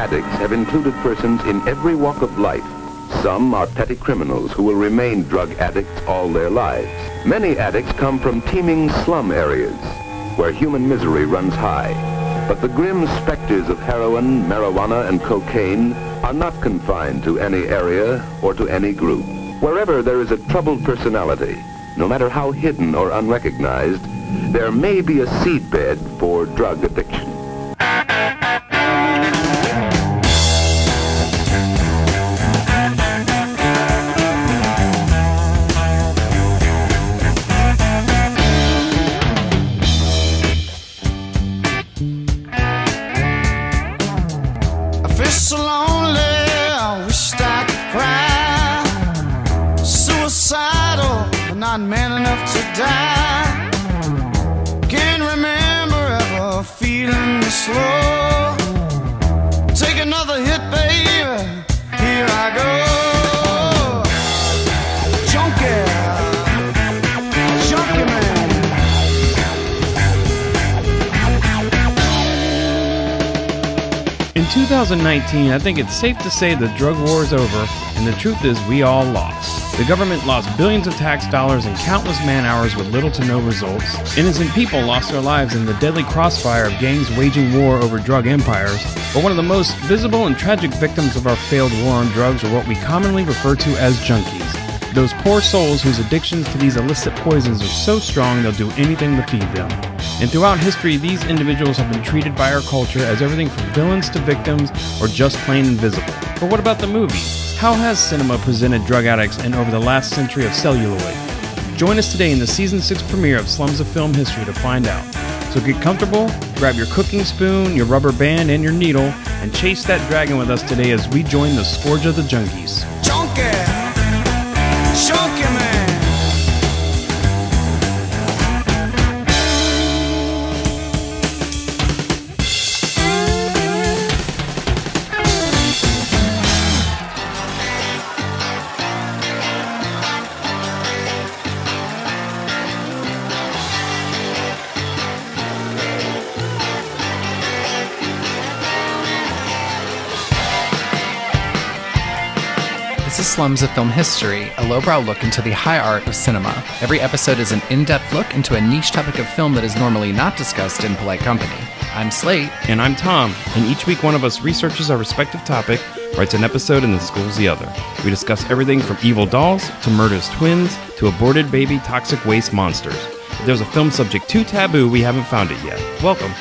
addicts have included persons in every walk of life. Some are petty criminals who will remain drug addicts all their lives. Many addicts come from teeming slum areas where human misery runs high. But the grim specters of heroin, marijuana, and cocaine are not confined to any area or to any group. Wherever there is a troubled personality, no matter how hidden or unrecognized, there may be a seedbed for drug addiction. 2019, I think it's safe to say the drug war is over, and the truth is we all lost. The government lost billions of tax dollars and countless man hours with little to no results. Innocent people lost their lives in the deadly crossfire of gangs waging war over drug empires. But one of the most visible and tragic victims of our failed war on drugs are what we commonly refer to as junkies. Those poor souls whose addictions to these illicit poisons are so strong they'll do anything to feed them. And throughout history, these individuals have been treated by our culture as everything from villains to victims or just plain invisible. But what about the movies? How has cinema presented drug addicts and over the last century of celluloid? Join us today in the season 6 premiere of Slums of Film History to find out. So get comfortable, grab your cooking spoon, your rubber band, and your needle, and chase that dragon with us today as we join the Scourge of the Junkies. Slums of Film History, a lowbrow look into the high art of cinema. Every episode is an in depth look into a niche topic of film that is normally not discussed in polite company. I'm Slate. And I'm Tom, and each week one of us researches our respective topic, writes an episode, and then schools the other. We discuss everything from evil dolls to murderous twins to aborted baby toxic waste monsters. If there's a film subject too taboo, we haven't found it yet. Welcome.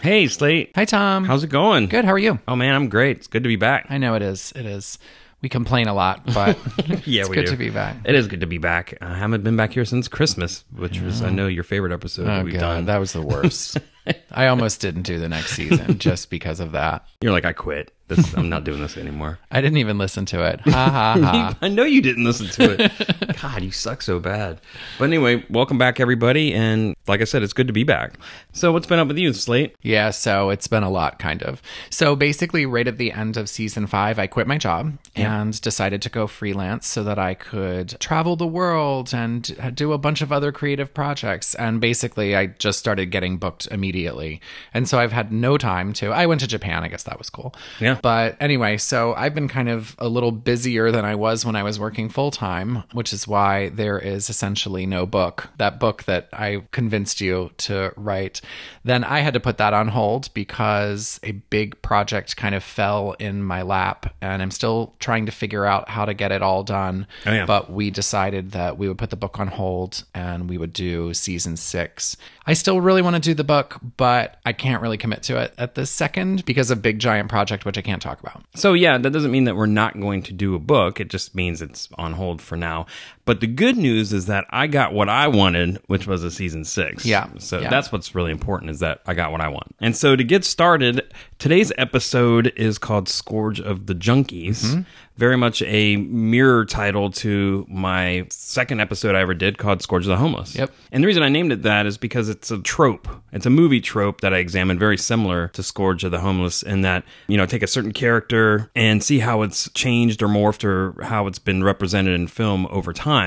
Hey, Slate. Hi, Tom. How's it going? Good. How are you? Oh man, I'm great. It's good to be back. I know it is. It is. We complain a lot, but Yeah, it's we good do. to be back. It is good to be back. I haven't been back here since Christmas, which was I know your favorite episode Oh we've god, done. that was the worst. I almost didn't do the next season just because of that. You're like, I quit. This, I'm not doing this anymore. I didn't even listen to it. Ha ha ha. I know you didn't listen to it. God, you suck so bad. But anyway, welcome back, everybody. And like I said, it's good to be back. So, what's been up with you, Slate? Yeah, so it's been a lot, kind of. So basically, right at the end of season five, I quit my job and decided to go freelance so that I could travel the world and do a bunch of other creative projects. And basically, I just started getting booked immediately. And so I've had no time to. I went to Japan, I guess that was cool. Yeah. But anyway, so I've been kind of a little busier than I was when I was working full time, which is why there is essentially no book. That book that I convinced you to write, then I had to put that on hold because a big project kind of fell in my lap and I'm still trying to figure out how to get it all done. Oh, yeah. But we decided that we would put the book on hold and we would do season six. I still really want to do the book, but I can't really commit to it at this second because of big giant project, which I can't talk about. So, yeah, that doesn't mean that we're not going to do a book. It just means it's on hold for now. But the good news is that I got what I wanted, which was a season six. Yeah. So Yeah. that's what's really important is that I got what I want. And so to get started, today's episode is called Scourge of the Junkies. Mm-hmm. Very much a mirror title to my second episode I ever did called Scourge of the Homeless. Yep. And the reason I named it that is because it's a trope. It's a movie trope that I examined very similar to Scourge of the Homeless in that, you know, take a certain character and see how it's changed or morphed or how it's been represented in film over time.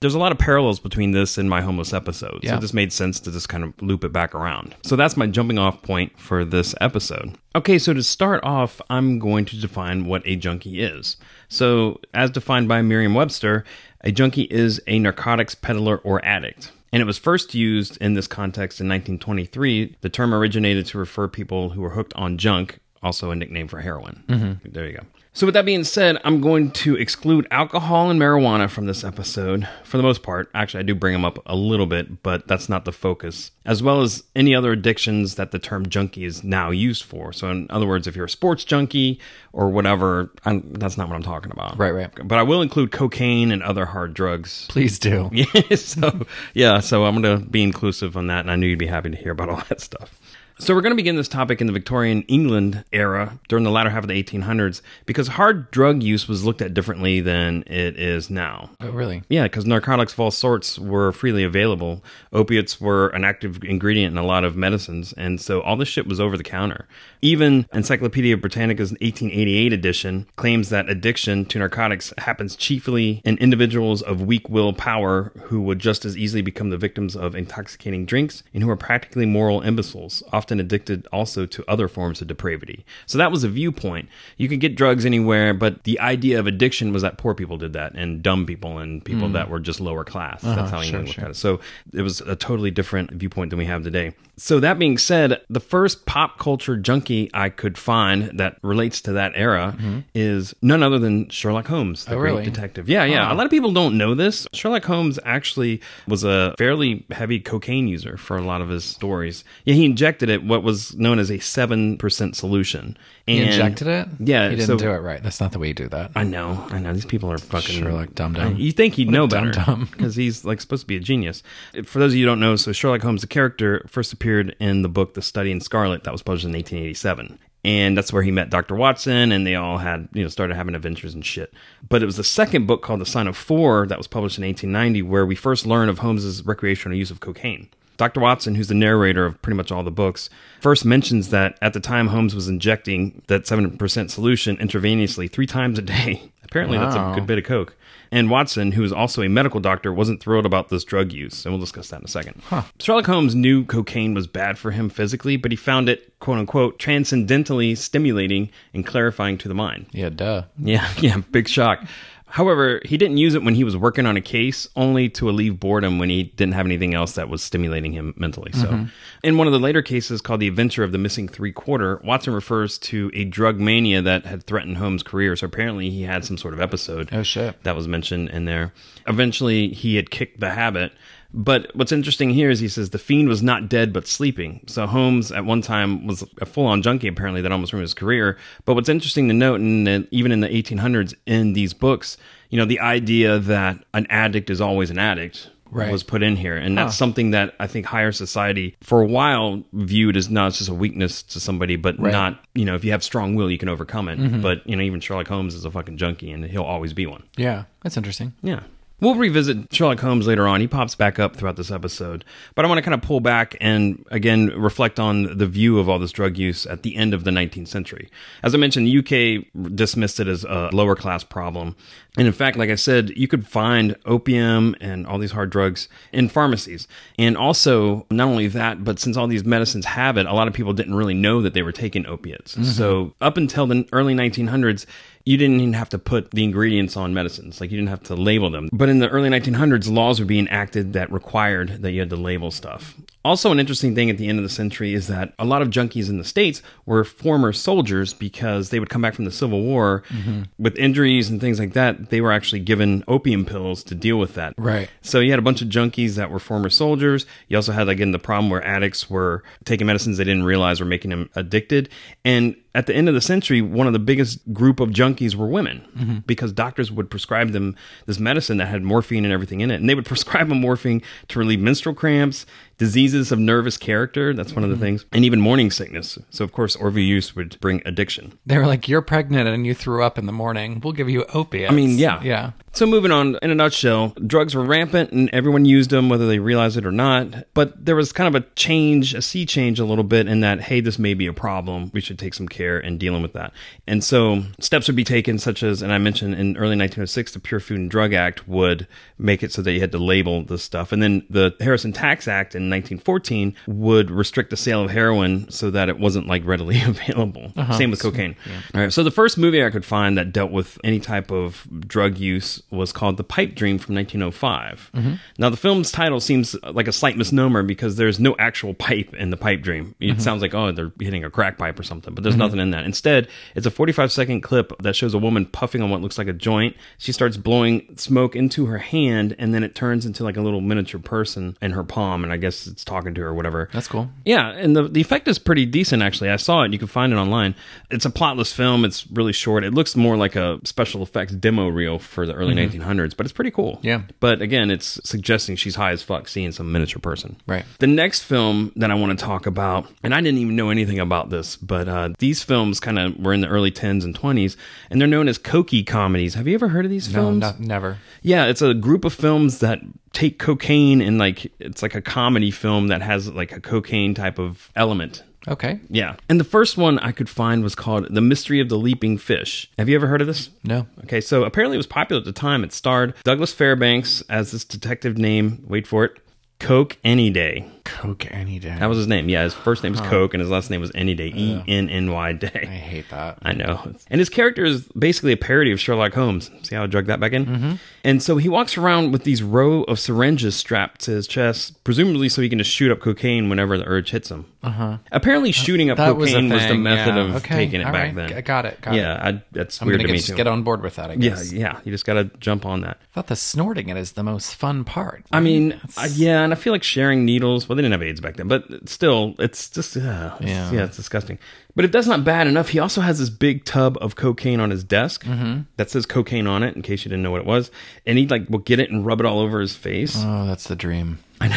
There's a lot of parallels between this and my homeless episode. So it just made sense to just kind of loop it back around. So that's my jumping off point for this episode. Okay, so to start off, I'm going to define what a junkie is. So, as defined by Merriam Webster, a junkie is a narcotics peddler or addict. And it was first used in this context in 1923. The term originated to refer people who were hooked on junk, also a nickname for heroin. Mm-hmm. There you go. So, with that being said, I'm going to exclude alcohol and marijuana from this episode for the most part. Actually, I do bring them up a little bit, but that's not the focus, as well as any other addictions that the term junkie is now used for. So, in other words, if you're a sports junkie or whatever, I'm, that's not what I'm talking about. Right, right. But I will include cocaine and other hard drugs. Please do. Yeah, so yeah, so I'm going to be inclusive on that, and I knew you'd be happy to hear about all that stuff. So we're going to begin this topic in the Victorian England era during the latter half of the 1800s because hard drug use was looked at differently than it is now. Oh, really? Yeah, because narcotics of all sorts were freely available. Opiates were an active ingredient in a lot of medicines, and so all this shit was over the counter. Even Encyclopedia Britannica's 1888 edition claims that addiction to narcotics happens chiefly in individuals of weak will power who would just as easily become the victims of intoxicating drinks and who are practically moral imbeciles, often addicted also to other forms of depravity. So that was a viewpoint. You could get drugs anywhere, but the idea of addiction was that poor people did that and dumb people and people hmm. that were just lower class. That's uh-huh, how England looked at it. So it was a totally different viewpoint than we have today. So that being said, the first pop culture junkie I could find that relates to that era mm-hmm. is none other than Sherlock Holmes, the Oh, great really? detective. Yeah, yeah. A lot of people don't know this. Sherlock Holmes actually was a fairly heavy cocaine user for a lot of his stories. Yeah, he injected it what was known as a 7% solution. He And- injected it? Yeah, He didn't so- do it right. That's not the way you do that. I know, I know. These people are fucking Sherlock dum-dum. You think he'd What know better because he's like supposed to be a genius. For those of you who don't know, so Sherlock Holmes, the character, first appeared in the book *The Study in Scarlet* that was published in 1887. And that's where he met Dr. Watson, and they all had, you know, started having adventures and shit. But it was the second book called The Sign of Four that was published in 1890 where we first learn of Holmes's recreational use of cocaine. Dr. Watson, who's the narrator of pretty much all the books, first mentions that at the time Holmes was injecting that 7% solution intravenously three times a day. Apparently, that's a good bit of coke. And Watson, who is also a medical doctor, wasn't thrilled about this drug use, and we'll discuss that in a second. Sherlock Holmes knew cocaine was bad for him physically, but he found it, quote unquote, transcendentally stimulating and clarifying to the mind. Yeah, duh. Yeah, yeah, big shock. However, he didn't use it when he was working on a case, only to alleviate boredom when he didn't have anything else that was stimulating him mentally. So, mm-hmm. in one of the later cases called The Adventure of the Missing Three Quarter, Watson refers to a drug mania that had threatened Holmes' career. So, apparently, he had some sort of episode Oh, shit. that was mentioned in there. Eventually, he had kicked the habit. But what's interesting here is he says the fiend was not dead but sleeping. So Holmes at one time was a full-on junkie apparently that almost ruined his career. But what's interesting to note, and even in the 1800s in these books, you know, the idea that an addict is always an addict Right. was put in here, and that's something that I think higher society for a while viewed as not just a weakness to somebody, but not you know if you have strong will you can overcome it. Mm-hmm. But you know even Sherlock Holmes is a fucking junkie, and he'll always be one. Yeah, that's interesting. Yeah. We'll revisit Sherlock Holmes later on. He pops back up throughout this episode. But I want to kind of pull back and again reflect on the view of all this drug use at the end of the 19th century. As I mentioned, the UK dismissed it as a lower class problem. And in fact, like I said, you could find opium and all these hard drugs in pharmacies. And also, not only that, but since all these medicines have it, a lot of people didn't really know that they were taking opiates. Mm-hmm. So up until the early 1900s, you didn't even have to put the ingredients on medicines. Like you didn't have to label them. But in the early 1900s, laws were being acted that required that you had to label stuff. Also, an interesting thing at the end of the century is that a lot of junkies in the States were former soldiers because they would come back from the Civil War mm-hmm. with injuries and things like that. They were actually given opium pills to deal with that. Right. So you had a bunch of junkies that were former soldiers. You also had, again, the problem where addicts were taking medicines they didn't realize were making them addicted. And at the end of the century, one of the biggest group of junkies were women mm-hmm. because doctors would prescribe them this medicine that had morphine and everything in it. And they would prescribe them morphine to relieve menstrual cramps, diseases of nervous character. That's one of the mm-hmm. things. And even morning sickness. So, of course, overuse would bring addiction. They were like, "You're pregnant and you threw up in the morning. We'll give you opiates." I mean, yeah. yeah. So moving on, in a nutshell, drugs were rampant and everyone used them, whether they realized it or not. But there was kind of a change, a sea change a little bit in that, hey, this may be a problem. We should take some care in dealing with that. And so steps would be taken, such as, and I mentioned in early 1906, the Pure Food and Drug Act would make it so that you had to label this stuff. And then the Harrison Tax Act in 1914 would restrict the sale of heroin so that it wasn't like readily available. Uh-huh. Same with cocaine. All right. So the first movie I could find that dealt with any type of drug use was called The Pipe Dream from 1905. Mm-hmm. Now the film's title seems like a slight misnomer because there's no actual pipe in The Pipe Dream. It mm-hmm. sounds like oh they're hitting a crack pipe or something, but there's mm-hmm. nothing in that. Instead, it's a 45 second clip that shows a woman puffing on what looks like a joint. She starts blowing smoke into her hand, and then it turns into like a little miniature person in her palm, and I guess it's talking to her or whatever. That's cool. Yeah, and the the effect is pretty decent actually. I saw it. You can find it online. It's a plotless film. It's really short. It looks more like a special effects demo reel for the early 1900s, but it's pretty cool. Yeah. But again, it's suggesting she's high as fuck seeing some miniature person. Right. The next film that I want to talk about, and I didn't even know anything about this, but uh, these films kind of were in the early 10s and 20s, and they're known as Koki comedies. Have you ever heard of these No, films? not, never. Yeah, it's a group of films that take cocaine and like it's like a comedy film that has like a cocaine type of element. Okay. Yeah. And the first one I could find was called The Mystery of the Leaping Fish. Have you ever heard of this? No. Okay, so apparently it was popular at the time. It starred Douglas Fairbanks as this detective name, wait for it, Coke Ennyday. Coke any day. That was his name. Yeah, his first name was Coke and his last name was Any Day. E N N Y I Day. hate that. I know. And his character is basically a parody of Sherlock Holmes. See how I drug that back in? Mm-hmm. And so he walks around with these row of syringes strapped to his chest, presumably so he can just shoot up cocaine whenever the urge hits him. Uh-huh. Apparently, shooting up That was cocaine was, the method yeah. of Okay, taking it all back right. then. I got it, got yeah, I, that's I'm weird gonna to me get, too. get on board with that. I yeah, guess. yeah. You just got to jump on that. I thought the snorting it is the most fun part. I mean, uh, yeah, and I feel like sharing needles. Well, they didn't have AIDS back then, but still, it's just uh, it's- Yeah. yeah, it's disgusting. But if that's not bad enough, he also has this big tub of cocaine on his desk Mm-hmm. that says cocaine on it, in case you didn't know what it was. And he like will get it and rub it all over his face. Oh, that's the dream.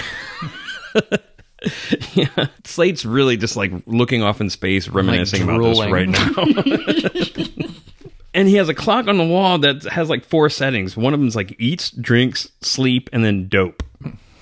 yeah, Slate's really just like looking off in space, reminiscing about this right now. and he has a clock on the wall that has like four settings. One of them's like eats, drinks, sleep, and then dope.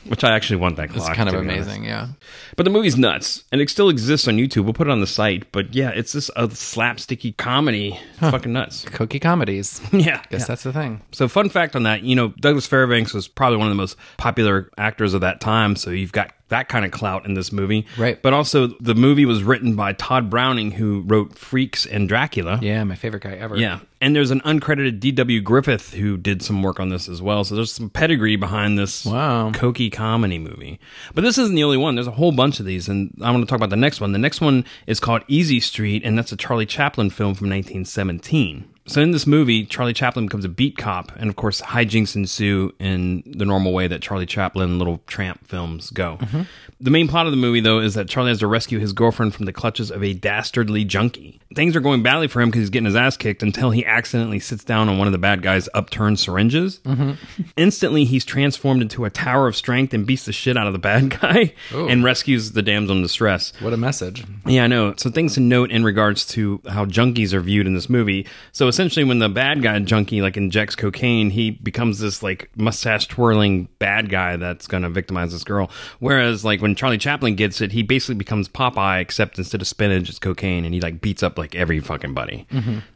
Which I actually want that clock. It's kind of amazing. Yeah. But the movie's nuts, and it still exists on YouTube. We'll put it on the site. But yeah, it's this a slapsticky comedy. Fucking nuts. Cookie comedies. Yeah. Guess yeah. that's the thing. So, fun fact on that, you know, Douglas Fairbanks was probably one of the most popular actors of that time. So, you've got that kind of clout in this movie. Right. But also, the movie was written by Tod Browning, who wrote Freaks and Dracula. Yeah, my favorite guy ever. Yeah. And there's an uncredited D.W. Griffith who did some work on this as well. So there's some pedigree behind this Wow. cokey comedy movie. But this isn't the only one. There's a whole bunch of these. And I want to talk about the next one. The next one is called Easy Street, and that's a Charlie Chaplin film from 1917. So in this movie, Charlie Chaplin becomes a beat cop, and of course, hijinks ensue in the normal way that Charlie Chaplin little tramp films go. Mm-hmm. The main plot of the movie, though, is that Charlie has to rescue his girlfriend from the clutches of a dastardly junkie. Things are going badly for him because he's getting his ass kicked until he accidentally sits down on one of the bad guy's upturned syringes. Mm-hmm. Instantly, he's transformed into a tower of strength and beats the shit out of the bad guy and rescues the damsel in distress. What a message. Yeah, I know. So things to note in regards to how junkies are viewed in this movie. So essentially, when the bad guy junkie like injects cocaine, he becomes this like mustache twirling bad guy that's going to victimize this girl. Whereas like when Charlie Chaplin gets it, he basically becomes Popeye, except instead of spinach, it's cocaine, and he like beats up like every fucking buddy.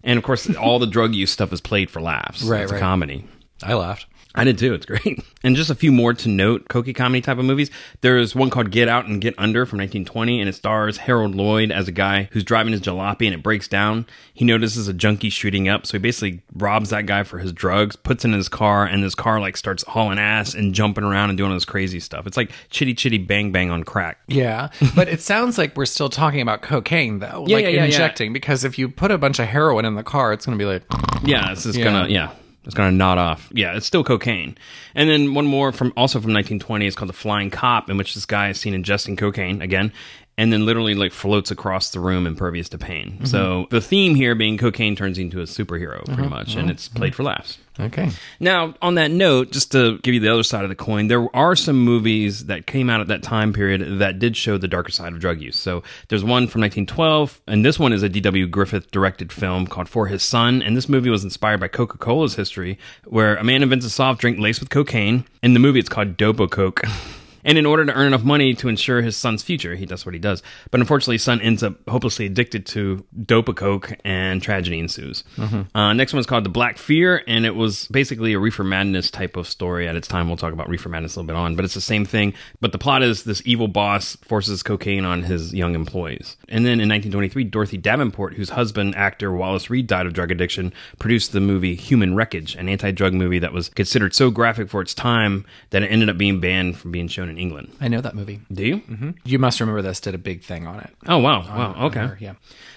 And of course, all the drug use stuff is played for laughs. Right, it's right. a comedy. I laughed. I did too. It's great. And just a few more to note, Cokie comedy type of movies. There's one called Get Out and Get Under from 1920, and it stars Harold Lloyd as a guy who's driving his jalopy and it breaks down. He notices a junkie shooting up, so he basically robs that guy for his drugs, puts in his car, and his car like starts hauling ass and jumping around and doing all this crazy stuff. It's like chitty chitty bang bang on crack. Yeah, but it sounds like we're still talking about cocaine though, Yeah, like yeah, yeah, injecting. Because if you put a bunch of heroin in the car, it's going to be like, Yeah, this is gonna yeah. It's gonna nod off. Yeah, it's still cocaine. And then one more from also from 1920 is called the Flying Cop, in which this guy is seen ingesting cocaine again, and then literally like floats across the room impervious to pain. Mm-hmm. So the theme here being cocaine turns into a superhero pretty much, and it's played for laughs. okay, Now, on that note, just to give you the other side of the coin, there are some movies that came out at that time period that did show the darker side of drug use. So there's one from 1912, and this one is a D.W. Griffith directed film called For His Son. And this movie was inspired by Coca Cola's history, where a man invents a soft drink laced with cocaine. In the movie, it's called Dopokoke. And in order to earn enough money to ensure his son's future, he does what he does. But unfortunately, his son ends up hopelessly addicted to Dopokoke, and tragedy ensues. Uh, next one is called The Black Fear, and it was basically a Reefer Madness type of story at its time. We'll talk about Reefer Madness a little bit on, but it's the same thing. But the plot is this evil boss forces cocaine on his young employees. And then in 1923, Dorothy Davenport, whose husband, actor Wallace Reid, died of drug addiction, produced the movie Human Wreckage, an anti drug movie that was considered so graphic for its time that it ended up being banned from being shown in England. I know that movie. Do you? You must remember this. Did a big thing on it. Oh, wow. Wow. Okay. her, yeah.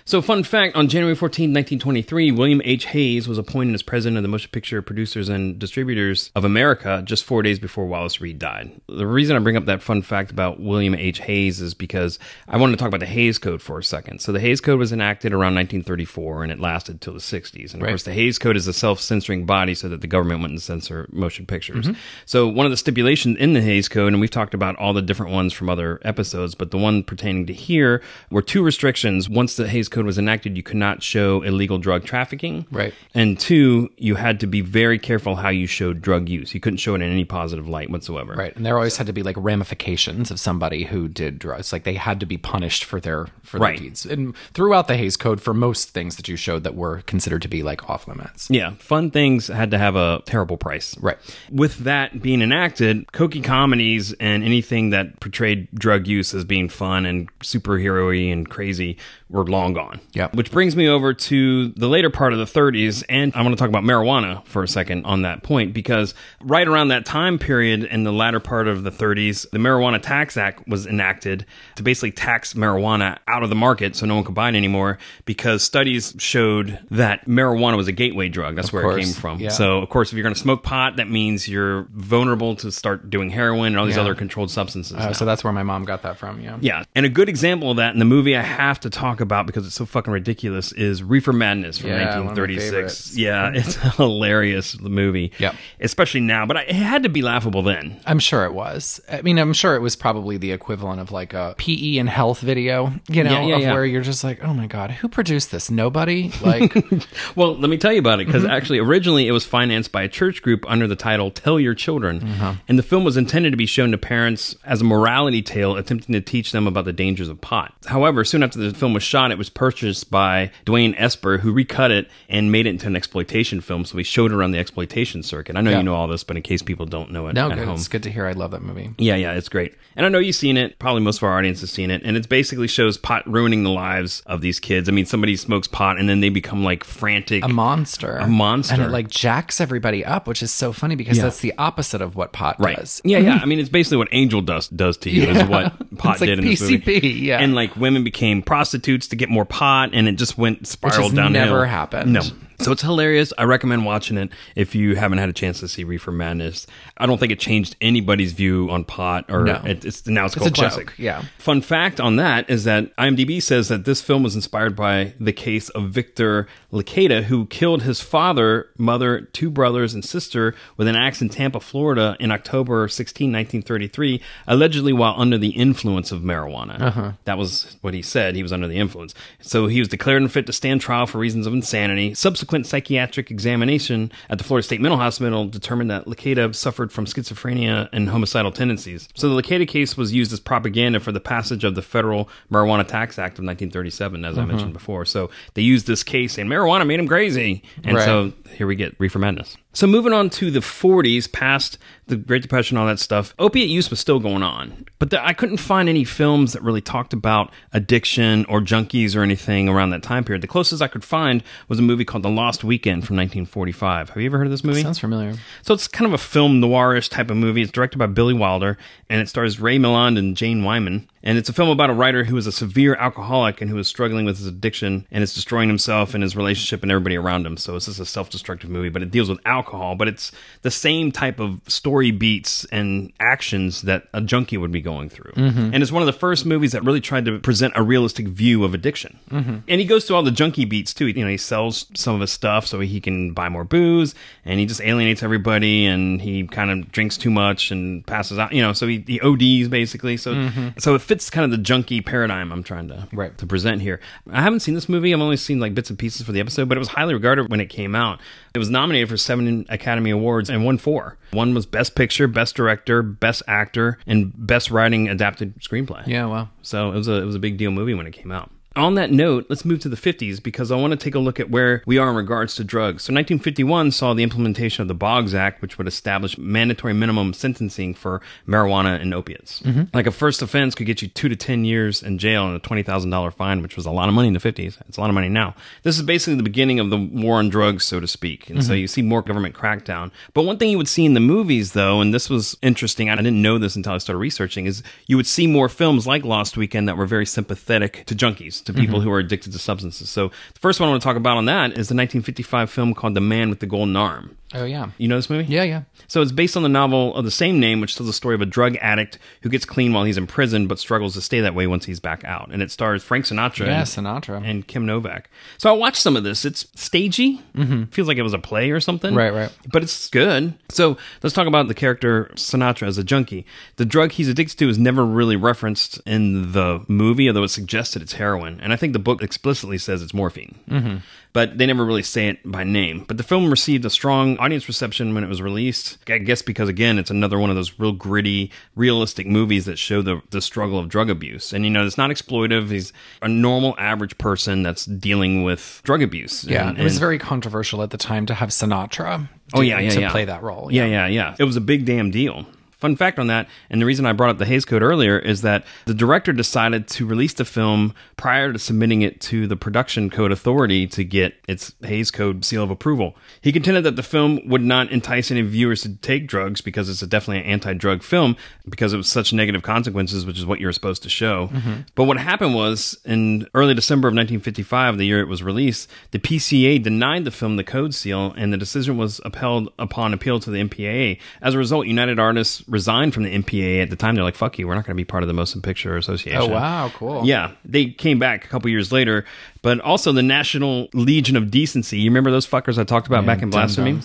So, fun fact on January 14, 1923, William H. Hays was appointed as president of the Motion Picture Producers and Distributors of America just four days before Wallace Reid died. The reason I bring up that fun fact about William H. Hays is because I wanted to talk about the Hays Code for a second. So, the Hays Code was enacted around 1934 and it lasted till the 60s. And of Right. course, the Hays Code is a self censoring body so that the government wouldn't censor motion pictures. Mm-hmm. So, one of the stipulations in the Hays Code, and we've talked about all the different ones from other episodes, but the one pertaining to here were two restrictions. Once the Hays Code was enacted, you could not show illegal drug trafficking. Right. And two, you had to be very careful how you showed drug use. You couldn't show it in any positive light whatsoever. Right, and there always had to be like ramifications of somebody who did drugs. Like they had to be punished for their for Right. their deeds. And throughout the Hays Code, for most things that you showed that were considered to be like off limits. Yeah, fun things had to have a terrible price. Right. With that being enacted, Cokie comedies and anything that portrayed drug use as being fun and superhero-y and crazy were long gone. Yep. Which brings me over to the later part of the 30s, and I want to talk about marijuana for a second on that point because right around that time period in the latter part of the 30s, the Marijuana Tax Act was enacted to basically tax marijuana out of the market so no one could buy it anymore because studies showed that marijuana was a gateway drug. That's where it came from. Yeah. So, of course, if you're going to smoke pot, that means you're vulnerable to start doing heroin and all these Yeah. other controlled substances. Uh, so that's where my mom got that from. Yeah. Yeah, and a good example of that in the movie I have to talk about because it's so fucking ridiculous is Reefer Madness from Yeah, one of my 1936. Yeah, it's a hilarious movie. Yeah. especially now, but I, it had to be laughable then. I'm sure it was. I mean, I'm sure it was probably the equivalent of like a PE and health video, you know, Yeah, yeah, of where you're just like, oh my God, who produced this? Nobody? Like, Well, let me tell you about it Mm-hmm. because actually, originally it was financed by a church group under the title "Tell Your Children," Uh-huh. and the film was intended to be shown to parents as a morality tale, attempting to teach them about the dangers of pot. However, soon after the film was shot, it was purchased by Dwain Esper, who recut it and made it into an exploitation film. So we showed it around the exploitation circuit. I know Yeah. you know all this, but in case people don't know it no, good. home, It's good to hear. I love that movie. yeah, yeah, it's great. And I know you've seen it. Probably most of our audience has seen it. And it basically shows pot ruining the lives of these kids. I mean, somebody smokes pot and then they become like frantic. A monster. A monster. And it like jacks everybody up, which is so funny because that's the opposite of what pot Right. does. Yeah, yeah. I mean, it's basically what angel dust does to you Yeah. is what pot like did in this PCP, movie. yeah. And like women became prostitutes to get more pot, and it just went spiraled downhill. never happened. No. So it's hilarious. I recommend watching it if you haven't had a chance to see Reefer Madness. I don't think it changed anybody's view on pot, or No. it, it's now it's, It's called a joke, classic. yeah. Fun fact on that is that IMDb says that this film was inspired by the case of Victor Licata, who killed his father, mother, two brothers, and sister with an axe in Tampa, Florida in October 16, 1933, allegedly while under the influence of marijuana. Uh-huh. That was what he said. He was under the influence. So he was declared unfit to stand trial for reasons of insanity. Subsequent psychiatric examination at the Florida State Mental Hospital determined that Licata suffered from schizophrenia and homicidal tendencies. So the Licata case was used as propaganda for the passage of the Federal Marijuana Tax Act of 1937, as I mm-hmm. mentioned before. So they used this case and marijuana made him crazy. And Right. so here we get reefer madness. So moving on to the 40s, past the Great Depression, all that stuff, opiate use was still going on. But there, I couldn't find any films that really talked about addiction or junkies or anything around that time period. The closest I could find was a movie called The Lost Weekend from 1945. Have you ever heard of this movie? Sounds familiar. So it's kind of a film noirish type of movie. It's directed by Billy Wilder, and it stars Ray Milland and Jane Wyman. And it's a film about a writer who is a severe alcoholic and who is struggling with his addiction and is destroying himself and his relationship and everybody around him. So it's just a self-destructive movie, but it deals with alcohol. But it's the same type of story beats and actions that a junkie would be going through. Mm-hmm. And it's one of the first movies that really tried to present a realistic view of addiction. Mm-hmm. And he goes through all the junkie beats too. You know, he sells some of his stuff so he can buy more booze, and he just alienates everybody, and he kind of drinks too much and passes out. You know, so he, he ODs basically. So mm-hmm. so it fits kind of the junky paradigm I'm trying to Right. to present here. I haven't seen this movie. I've only seen like bits and pieces for the episode, but it was highly regarded when it came out. It was nominated for seven Academy Awards and won four. One was Best Picture, Best Director, Best Actor, and Best Writing Adapted Screenplay. Yeah, well. So it was a it was a big deal movie when it came out. On that note, let's move to the 50s because I want to take a look at where we are in regards to drugs. So 1951 saw the implementation of the Boggs Act, which would establish mandatory minimum sentencing for marijuana and opiates. Mm-hmm. Like a first offense could get you two to 10 years in jail and a $20,000 fine, which was a lot of money in the 50s. It's a lot of money now. This is basically the beginning of the war on drugs, so to speak. And so mm-hmm. you see more government crackdown. But one thing you would see in the movies, though, and this was interesting, I didn't know this until I started researching, is you would see more films like Lost Weekend that were very sympathetic to junkies, to people mm-hmm. who are addicted to substances. So the first one I want to talk about on that is the 1955 film called The Man with the Golden Arm. Oh, yeah. You know this movie? Yeah, yeah. So it's based on the novel of the same name, which tells the story of a drug addict who gets clean while he's in prison, but struggles to stay that way once he's back out. And it stars Frank Sinatra. Yeah, and- Sinatra. and Kim Novak. So I watched some of this. It's stagey. Mm-hmm. Feels like it was a play or something. Right, right. But it's good. So let's talk about the character Sinatra as a junkie. The drug he's addicted to is never really referenced in the movie, although it's suggested it's heroin. And I think the book explicitly says it's morphine. Mm-hmm. But they never really say it by name. But the film received a strong audience reception when it was released. I guess because, again, it's another one of those real gritty, realistic movies that show the, the struggle of drug abuse. And, you know, it's not exploitive. He's a normal, average person that's dealing with drug abuse. Yeah, And- it was very controversial at the time to have Sinatra. Oh yeah, yeah, to yeah. play that role. Yeah, yeah, yeah. It was a big damn deal. Fun fact on that, and the reason I brought up the Hays Code earlier is that the director decided to release the film prior to submitting it to the Production Code Authority to get its Hays Code seal of approval. He contended that the film would not entice any viewers to take drugs because it's a definitely an anti-drug film because it was such negative consequences, which is what you're supposed to show. Mm-hmm. But what happened was in early December of 1955, the year it was released, the PCA denied the film the code seal, and the decision was upheld upon appeal to the MPAA. As a result, United Artists resigned from the MPAA at the time. They're like, "Fuck you, we're not going to be part of the Motion Picture Association." Oh, wow, cool. Yeah, they came back a couple years later, but also the National Legion of Decency. You remember those fuckers I talked about Yeah, back in Blasphemy?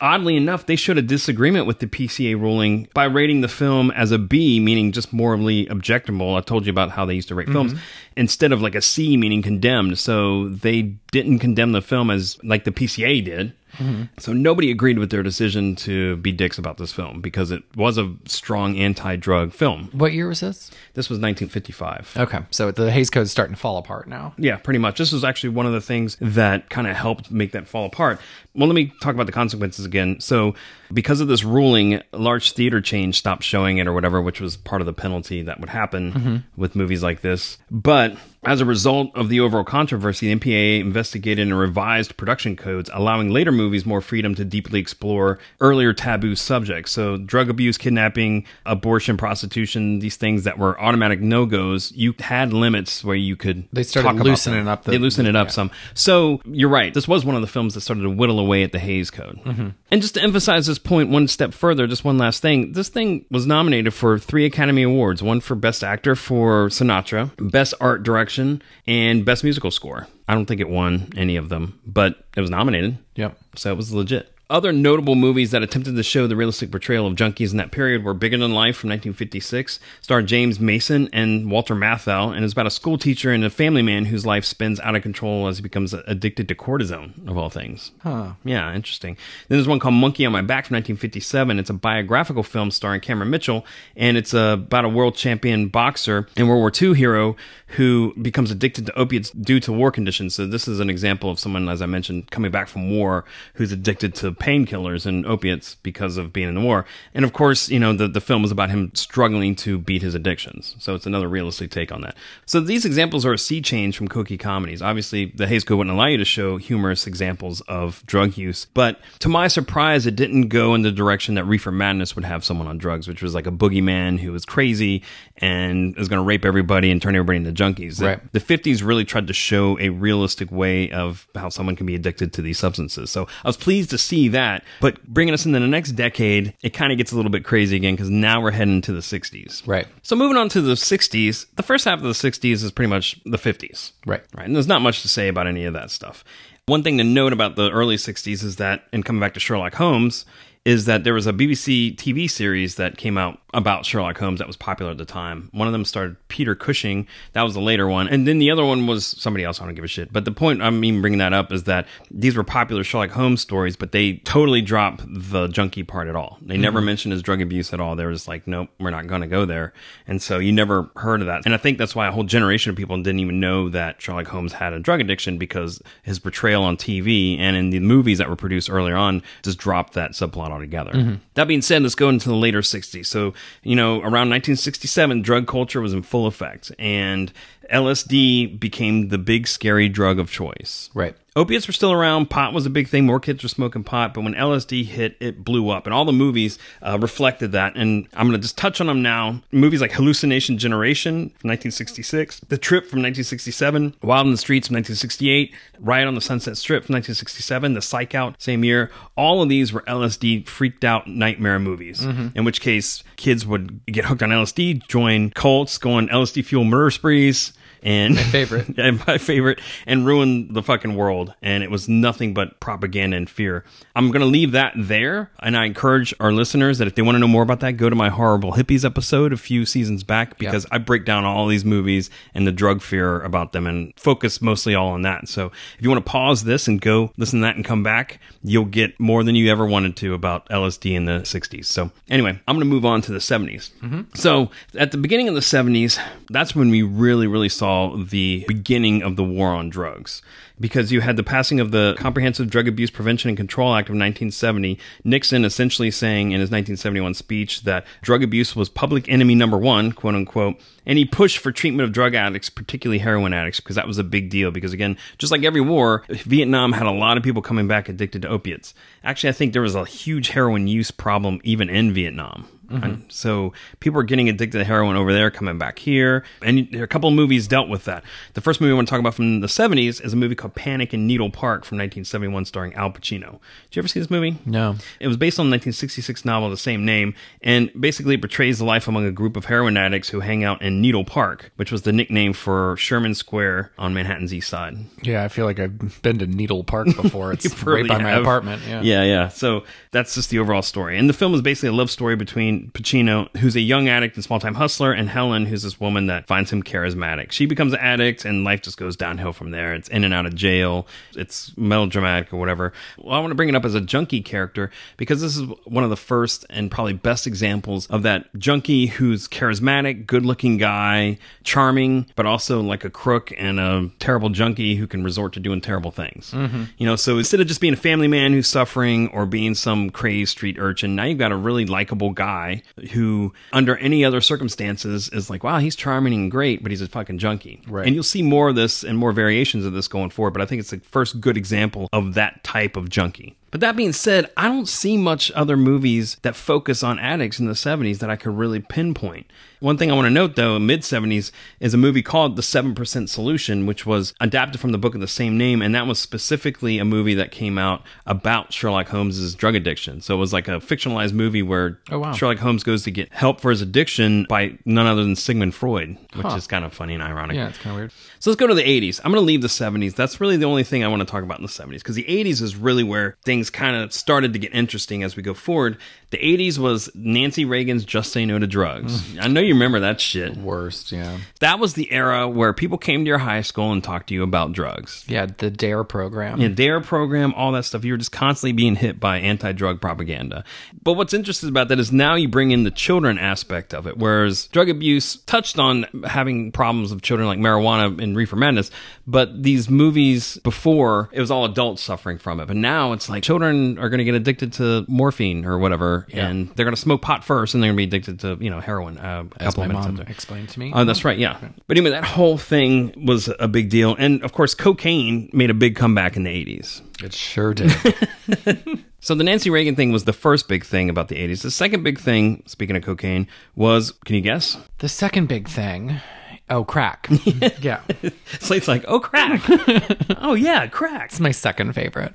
Oddly enough, they showed a disagreement with the PCA ruling by rating the film as a B, meaning just morally objectionable. I told you about how they used to rate films instead of like a C, meaning condemned. So they didn't condemn the film as like the PCA did. Mm-hmm. So nobody agreed with their decision to be dicks about this film because it was a strong anti-drug film. What year was this? This was 1955. Okay, so the Hays is starting to fall apart now. Yeah, pretty much. This was actually one of the things that kind of helped make that fall apart. Well, let me talk about the consequences again. So, because of this ruling, large theater chains stopped showing it or whatever, which was part of the penalty that would happen with movies like this. But as a result of the overall controversy, the MPAA investigated and revised production codes, allowing later movies more freedom to deeply explore earlier taboo subjects. So, drug abuse, kidnapping, abortion, prostitution, these things that were automatic no goes, you had limits where you could. They started talk about loosening up the- they loosened it up yeah. some. So you're right. This was one of the films that started to whittle away at the Hays Code. Mm-hmm. And just to emphasize this point one step further, just one last thing. This thing was nominated for three Academy Awards: one for Best Actor for Sinatra, Best Art Direction, and Best Musical Score. I don't think it won any of them, but it was nominated. Yep. So it was legit. Other notable movies that attempted to show the realistic portrayal of junkies in that period were Bigger Than Life from 1956, starred James Mason and Walter Matthau, and is about a school teacher and a family man whose life spins out of control as he becomes addicted to cortisone, of all things. Huh. Yeah, interesting. Then there's one called Monkey on My Back from 1957. It's a biographical film starring Cameron Mitchell, and it's uh, about a world champion boxer and World War II hero who becomes addicted to opiates due to war conditions. So this is an example of someone, as I mentioned, coming back from war who's addicted to painkillers and opiates because of being in the war. And of course, you know, the, the film was about him struggling to beat his addictions. So it's another realistic take on that. So these examples are a sea change from Cokie comedies. Obviously, the Hays Code wouldn't allow you to show humorous examples of drug use. But to my surprise, it didn't go in the direction that Reefer Madness would have someone on drugs, which was like a boogeyman who was crazy and is going to rape everybody and turn everybody into junkies. Right. The, the 50s really tried to show a realistic way of how someone can be addicted to these substances. So I was pleased to see that. But bringing us into the next decade, it kind of gets a little bit crazy again because now we're heading into the 60s. Right. So moving on to the 60s, the first half of the 60s is pretty much the 50s. Right. Right. And there's not much to say about any of that stuff. One thing to note about the early 60s is that, and coming back to Sherlock Holmes, is that there was a BBC TV series that came out about Sherlock Holmes that was popular at the time. One of them started Peter Cushing. That was the later one. And then the other one was somebody else. I don't give a shit. But the point I'm even bringing that up is that these were popular Sherlock Holmes stories, but they totally dropped the junkie part at all. They never mm-hmm. mentioned his drug abuse at all. They were just like, nope, we're not going to go there. And so you never heard of that. And I think that's why a whole generation of people didn't even know that Sherlock Holmes had a drug addiction because his portrayal on TV and in the movies that were produced earlier on just dropped that subplot altogether. Mm-hmm. That being said, let's go into the later 60s. So, you know, around 1967, drug culture was in full effect and LSD became the big scary drug of choice. Right. Opiates were still around. Pot was a big thing. More kids were smoking pot. But when LSD hit, it blew up. And all the movies uh, reflected that. And I'm going to just touch on them now. Movies like Hallucination Generation from 1966, The Trip from 1967, Wild in the Streets from 1968, Riot on the Sunset Strip from 1967, The Psych Out, same year. All of these were LSD freaked out nightmare movies. In which case, kids would get hooked on LSD, join cults, go on LSD fuel murder sprees and my favorite. and my favorite, and ruin the fucking world. And it was nothing but propaganda and fear. I'm going to leave that there. And I encourage our listeners that if they want to know more about that, go to my Horrible Hippies episode a few seasons back because I break down all these movies and the drug fear about them and focus mostly all on that. So if you want to pause this and go listen to that and come back, you'll get more than you ever wanted to about LSD in the 60s. So anyway, I'm going to move on to the 70s. Mm-hmm. So at the beginning of the 70s, that's when we really, really saw the beginning of the war on drugs. Because you had the passing of the Comprehensive Drug Abuse Prevention and Control Act of 1970, Nixon essentially saying in his 1971 speech that drug abuse was public enemy number one, quote unquote, and he pushed for treatment of drug addicts, particularly heroin addicts, because that was a big deal. Because again, just like every war, Vietnam had a lot of people coming back addicted to opiates. Actually, I think there was a huge heroin use problem even in Vietnam. And mm-hmm. so people are getting addicted to heroin over there, coming back here. And a couple of movies dealt with that. The first movie I want to talk about from the 70s is a movie called Panic in Needle Park from 1971, starring Al Pacino. Did you ever see this movie? No. It was based on the 1966 novel of the same name, and basically it portrays the life among a group of heroin addicts who hang out in Needle Park, which was the nickname for Sherman Square on Manhattan's East Side. Yeah, I feel like I've been to Needle Park before. It's right by my apartment. Yeah. yeah, yeah. So that's just the overall story. And the film is basically a love story between Pacino, who's a young addict and small time hustler, and Helen, who's this woman that finds him charismatic. She becomes an addict, and life just goes downhill from there. It's in and out of jail. It's melodramatic or whatever. Well, I want to bring it up as a junkie character because this is one of the first and probably best examples of that junkie who's charismatic, good looking guy, charming, but also like a crook and a terrible junkie who can resort to doing terrible things. Mm-hmm. You know, so instead of just being a family man who's suffering or being some crazed street urchin, now you've got a really likable guy who, under any other circumstances, is like, wow, he's charming and great, but he's a fucking junkie. Right. And you'll see more of this and more variations of this going forward, but I think it's the first good example of that type of junkie. But that being said, I don't see much other movies that focus on addicts in the 70s that I could really pinpoint. One thing I want to note though, mid 70s is a movie called The 7% Solution, which was adapted from the book of the same name. And that was specifically a movie that came out about Sherlock Holmes's drug addiction. So it was like a fictionalized movie where Oh, wow. Sherlock Holmes goes to get help for his addiction by none other than Sigmund Freud, which Huh. is kind of funny and ironic. Yeah, it's kind of weird. So let's go to the 80s. I'm going to leave the 70s. That's really the only thing I want to talk about in the 70s because the 80s is really where things kind of started to get interesting as we go forward. The 80s was Nancy Reagan's Just Say No to Drugs. Mm. I know you remember that shit. Worst, yeah. That was the era where people came to your high school and talked to you about drugs. Yeah, the DARE program. Yeah, DARE program, all that stuff. You were just constantly being hit by anti drug propaganda. But what's interesting about that is now you bring in the children aspect of it, whereas drug abuse touched on having problems of children like marijuana and reefer madness. But these movies before, it was all adults suffering from it. But now it's like children are going to get addicted to morphine or whatever, and they're going to smoke pot first and they're going to be addicted to, you know, heroin. Uh, a As couple my mom explained to me. Oh, that's right. Yeah. But anyway, that whole thing was a big deal. And of course, cocaine made a big comeback in the 80s. it sure did. So the Nancy Reagan thing was the first big thing about the 80s. The second big thing, speaking of cocaine, was can you guess? the second big thing. Oh, crack. yeah. Slate's like, oh, crack. oh, yeah, crack. It's my second favorite.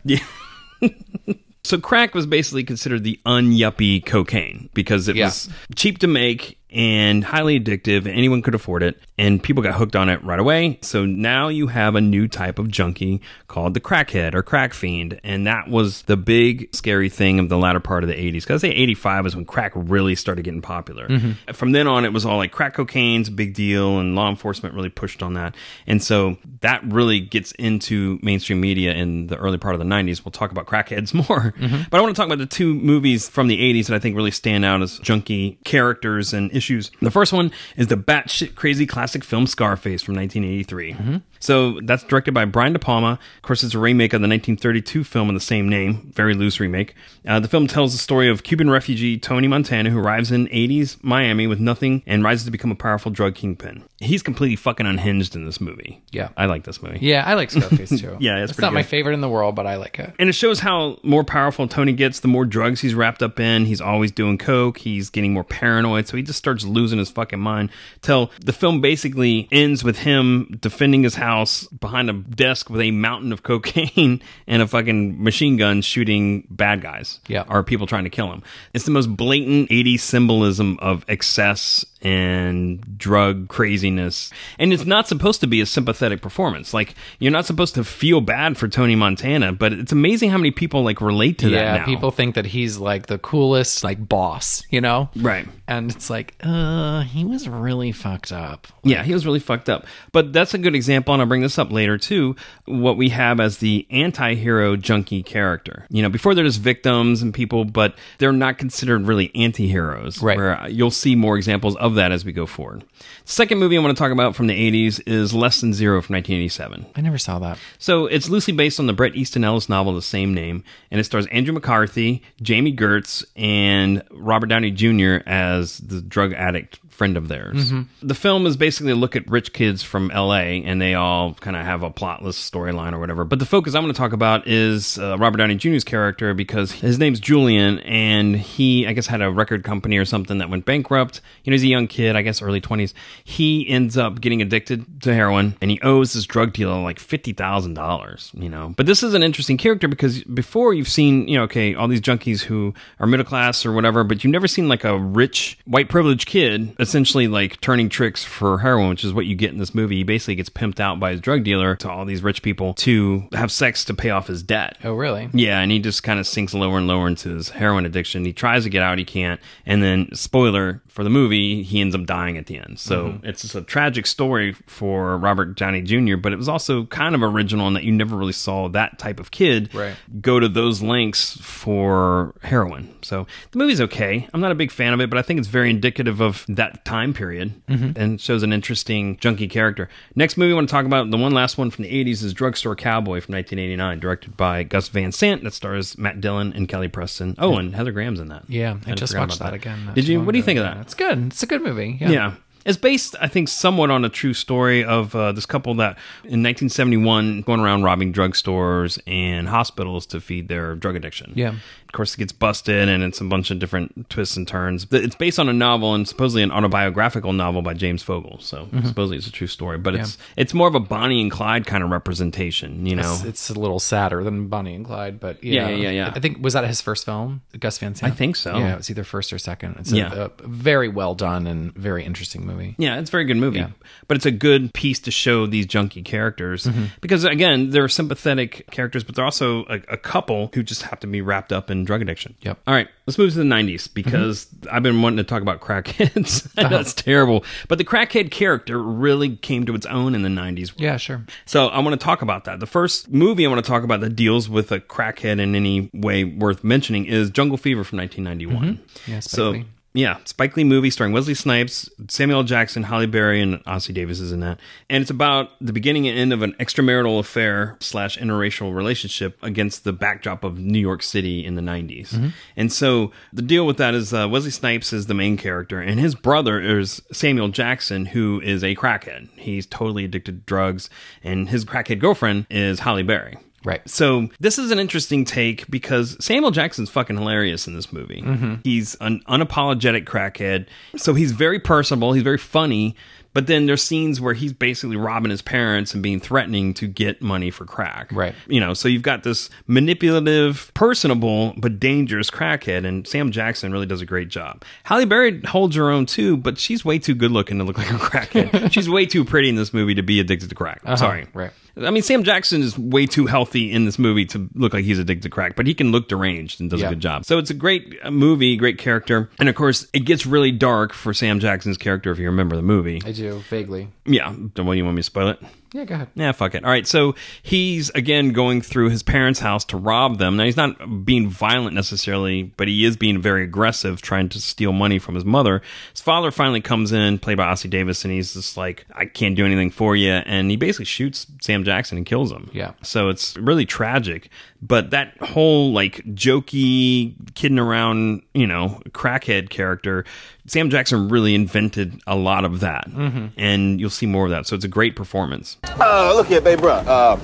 So crack was basically considered the unyuppie cocaine because it Yeah. was cheap to make and highly addictive. Anyone could afford it, and people got hooked on it right away. So now you have a new type of junkie called the crackhead or crack fiend, and that was the big scary thing of the latter part of the 80s. Because I say 85 is when crack really started getting popular. Mm-hmm. From then on, it was all like crack cocaine's a big deal, and law enforcement really pushed on that. And so that really gets into mainstream media in the early part of the 90s. We'll talk about crackheads more. Mm-hmm. But I want to talk about the two movies from the 80s that I think really stand out as junkie characters and issues. The first one is the batshit crazy classic film Scarface from 1983. So that's directed by Brian De Palma. Of course, it's a remake of the 1932 film of the same name, very loose remake. Uh, the film tells the story of Cuban refugee Tony Montana who arrives in 80s Miami with nothing and rises to become a powerful drug kingpin. He's completely fucking unhinged in this movie. Yeah. I like this movie. Yeah, I like Scarface too. Yeah, it's it's not my favorite in the world, but I like it. And it shows how more powerful Tony gets, the more drugs he's wrapped up in. He's always doing coke. He's getting more paranoid. So he just starts losing his fucking mind. Till the film basically ends with him defending his house behind a desk with a mountain of cocaine and a fucking machine gun shooting bad guys. Yeah. Or people trying to kill him. It's the most blatant 80s symbolism of excess and drug craziness. And it's not supposed to be a sympathetic performance. Like, you're not supposed to feel bad for Tony Montana, but it's amazing how many people like relate to that yeah, people think that he's like the coolest, like boss, you know? Right. And it's like, uh, he was really fucked up. Yeah, he was really fucked up. But that's a good example, and I'll bring this up later too. What we have as the anti hero junkie character. You know, before they're just victims and people, but they're not considered really anti heroes. Right. Where you'll see more examples of that as we go forward. Second movie I want to talk about from the 80s is Less Than Zero from 1987. I never saw that. So it's loosely based on the Bret Easton Ellis novel of the same name, and it stars Andrew McCarthy, Jami Gertz, and Robert Downey Jr. as the drug addict friend of theirs. The film is basically a look at rich kids from LA, and they all kind of have a plotless storyline or whatever. But the focus I'm going to talk about is uh, Robert Downey Jr.'s character because his name's Julian, and he, I guess, had a record company or something that went bankrupt. You know, he's a young kid, I guess, early 20s. He ends up getting addicted to heroin, and he owes this drug dealer like $50,000, you know. But this is an interesting character because before you've seen, you know, okay, all these junkies who are middle class or whatever, but you've never seen like a rich, white privileged kid essentially like turning tricks for heroin, which is what you get in this movie. He basically gets pimped out by his drug dealer to all these rich people to have sex to pay off his debt. Oh, really? Yeah, and he just kind of sinks lower and lower into his heroin addiction. He tries to get out, he can't. And then, spoiler for the movie, he ends up dying at the end. So mm-hmm. it's just a tragic story for Robert Downey Jr., but it was also kind of original in that you never really saw that type of kid Right. go to those lengths for heroin. So the movie's okay. I'm not a big fan of it, but I think it's very indicative of that time period mm-hmm. and shows an interesting junkie character. Next movie I want to talk about, the one last one from the 80s, is Drugstore Cowboy from 1989, directed by Gus Van Sant, that stars Matt Dillon and Kelly Preston. Oh, and Heather Graham's in that. Yeah, I I'd just watched about that, again. Did you? What do you think of that? It's good. It's a good movie. Yeah. Yeah. It's based, I think, somewhat on a true story of uh, this couple that in 1971 going around robbing drugstores and hospitals to feed their drug addiction. Yeah. Of course, it gets busted and it's a bunch of different twists and turns. It's based on a novel and supposedly an autobiographical novel by James Fogle, So Mm-hmm. supposedly it's a true story. But it's it's more of a Bonnie and Clyde kind of representation, you know? It's, it's a little sadder than Bonnie and Clyde, but yeah, Yeah, yeah, yeah. I think was that his first film, Gus Van Sant. I think so. Yeah, it was either first or second. It's Yeah. a, a very well done and very interesting movie. Yeah, it's a very good movie. Yeah. But it's a good piece to show these junkie characters Mm-hmm. because again, they're sympathetic characters, but they're also a, a couple who just have to be wrapped up in and drug addiction. Yep. All right, let's move to the 90s mm-hmm. because I've been wanting to talk about crackheads. Uh-huh. That's terrible. But the crackhead character really came to its own in the 90s. Yeah, sure. So I want to talk about that. The first movie I want to talk about that deals with a crackhead in any way worth mentioning is Jungle Fever from 1991. Mm-hmm. Yeah, so. Yeah, Spike Lee movie starring Wesley Snipes, Samuel L. Jackson, Halle Berry, and Ossie Davis is in that. And it's about the beginning and end of an extramarital affair slash interracial relationship against the backdrop of New York City in the 90s. And so the deal with that is uh, Wesley Snipes is the main character, and his brother is Samuel Jackson, who is a crackhead. He's totally addicted to drugs, and his crackhead girlfriend is Halle Berry. Right. So this is an interesting take because Samuel Jackson's fucking hilarious in this movie. Mm-hmm. He's an unapologetic crackhead. So he's very personable. He's very funny. But then there's scenes where he's basically robbing his parents and being threatening to get money for crack. Right. You know, so you've got this manipulative, personable, but dangerous crackhead, and Sam Jackson really does a great job. Halle Berry holds her own too, but she's way too good looking to look like a crackhead. she's way too pretty in this movie to be addicted to crack. I'm sorry. right. I mean, Sam Jackson is way too healthy in this movie to look like he's addicted to crack, but he can look deranged and does Yeah. a good job. So it's a great uh, movie, great character. And of course, it gets really dark for Sam Jackson's character if you remember the movie. I do vaguely. Yeah. Don't you want me to spoil it? Yeah, go ahead. Yeah, fuck it. All right, so he's again going through his parents' house to rob them. Now he's not being violent necessarily, but he is being very aggressive, trying to steal money from his mother. His father finally comes in, played by Ossie Davis, and he's just like, "I can't do anything for you," and he basically shoots Sam Jackson and kills him. Yeah. So it's really tragic. But that whole like jokey, kidding around, you know, crackhead character, Sam Jackson really invented a lot of that, and you'll see more of that. So it's a great performance. Uh, look here, babe, bro. Uh,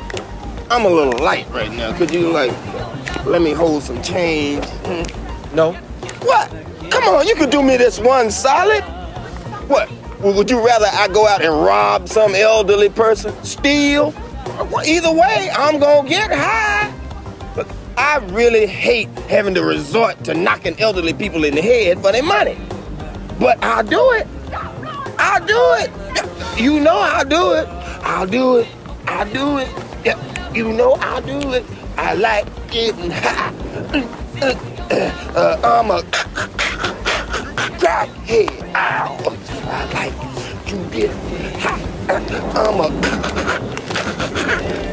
I'm a little light right now. Could you like let me hold some change? Hmm? No. What? Come on, you could do me this one solid. What? Would you rather I go out and rob some elderly person, steal? Either way, I'm gonna get high. I really hate having to resort to knocking elderly people in the head for their money. But I'll do it. I'll do it. You know I'll do it. I'll do it. I'll do it. You know I'll do it. I like getting high. Uh, I'm a crackhead. Ow. I like to get high. I'm a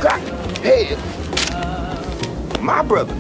crackhead. My brother.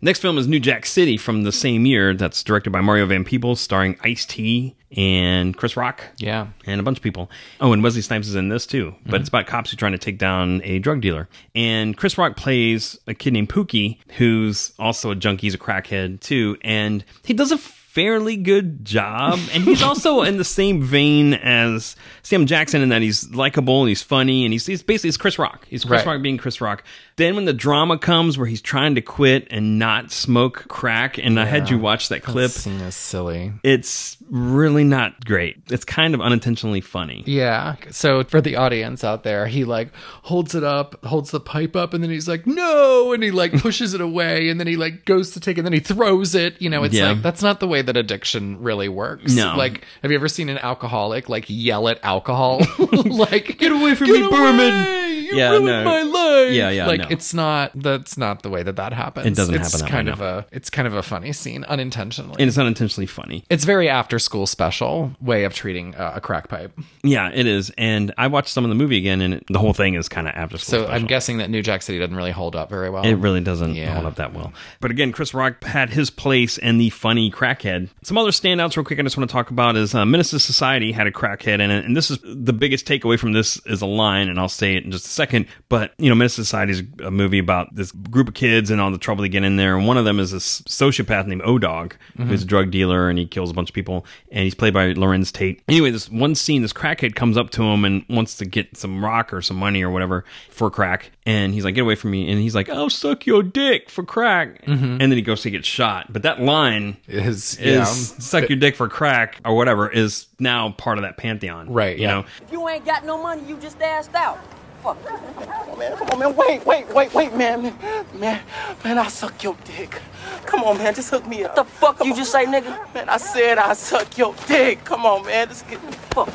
Next film is New Jack City from the same year. That's directed by Mario Van Peebles, starring Ice T and Chris Rock. Yeah. And a bunch of people. Oh, and Wesley Snipes is in this too. But mm-hmm. it's about cops who are trying to take down a drug dealer. And Chris Rock plays a kid named Pookie, who's also a junkie, he's a crackhead too. And he does a fairly good job. And he's also in the same vein as Sam Jackson in that he's likable and he's funny and he's, he's basically he's Chris Rock. He's Chris Right. Rock being Chris Rock. Then when the drama comes where he's trying to quit and not smoke crack, and I had you watch that clip, That scene is silly. it's really not great. It's kind of unintentionally funny. Yeah. So for the audience out there, he like holds it up, holds the pipe up, and then he's like, no. And he like pushes it away. And then he like goes to take it, and then he throws it. You know, it's Yeah. like, that's not the way that addiction really works. No. Like, have you ever seen an alcoholic like yell at alcohol? like, Get away from "Get me, away! Berman!" You Yeah, ruined no. my life. Yeah, yeah, Like, no. it's not, that's not the way that that happens. It doesn't it's happen that way, kind no. of a, it's kind of a funny scene unintentionally. And it's unintentionally funny. it's very after school special way of treating uh, a crack pipe. Yeah, it is. And I watched some of the movie again, and it, the whole thing is kind of after school. So special. I'm guessing that New Jack City doesn't really hold up very well. It really doesn't Yeah. hold up that well. But again, Chris Rock had his place in the funny crackhead. Some other standouts, real quick, I just want to talk about is uh, Menace Society had a crackhead in it. And this is the biggest takeaway from this is a line, and I'll say it in just a second. But, you know, Menace Society is a movie about this group of kids and all the trouble they get in there. And one of them is this sociopath named O Dog, who's a drug dealer, and he kills a bunch of people. And he's played by Larenz Tate. Anyway, this one scene, this crackhead comes up to him and wants to get some rock or some money or whatever for crack. And he's like, get away from me. And he's like, I'll suck your dick for crack. Mm-hmm. And then he goes to get shot. But that line is, is yeah, suck your dick for crack or whatever is now part of that pantheon. Right, You yeah. know? If you ain't got no money, you just asked out. Fuck. Man, come on, man. Wait, wait, wait, wait, man. Man, man, man I'll suck your dick. Come on, man. Just hook me up. The fuck you just say, nigga? Man, I said I'll suck your dick. Come on, man. Let's get. Fuck.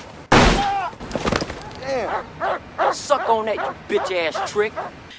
Damn. Suck on that, you bitch ass trick.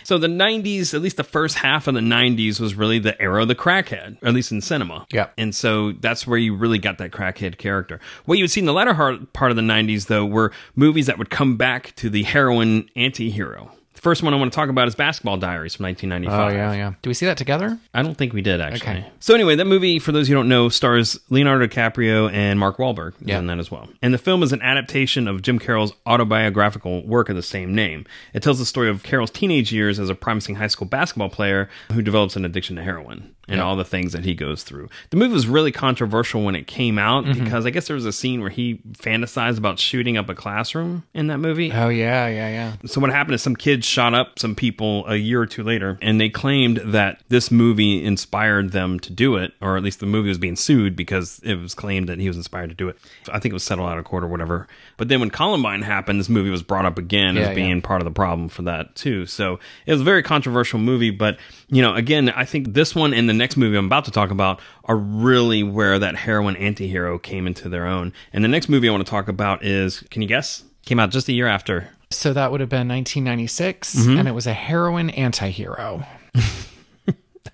So the 90s, at least the first half of the 90s, was really the era of the crackhead, or at least in cinema. Yeah. And so that's where you really got that crackhead character. What you would see in the latter part of the 90s, though, were movies that would come back to the heroin anti hero. First one I want to talk about is Basketball Diaries from 1995. Oh yeah, yeah. Do we see that together? I don't think we did actually. Okay. So anyway, that movie, for those who don't know, stars Leonardo DiCaprio and Mark Wahlberg Yeah. in that as well. And the film is an adaptation of Jim Carroll's autobiographical work of the same name. It tells the story of Carroll's teenage years as a promising high school basketball player who develops an addiction to heroin and all the things that he goes through. The movie was really controversial when it came out Mm-hmm. because I guess there was a scene where he fantasized about shooting up a classroom in that movie. Oh yeah, yeah, yeah. So what happened is some kids shot up some people a year or two later, and they claimed that this movie inspired them to do it, or at least the movie was being sued because it was claimed that he was inspired to do it. I think it was settled out of court or whatever. But then when Columbine happened, this movie was brought up again Yeah, as being yeah. part of the problem for that too. So it was a very controversial movie, but you know, again, I think this one and the next movie I'm about to talk about are really where that heroin anti-hero came into their own. And the next movie I want to talk about is, can you guess? Came out just a year after. So that would have been 1996, Mm-hmm. and it was a heroin anti-hero.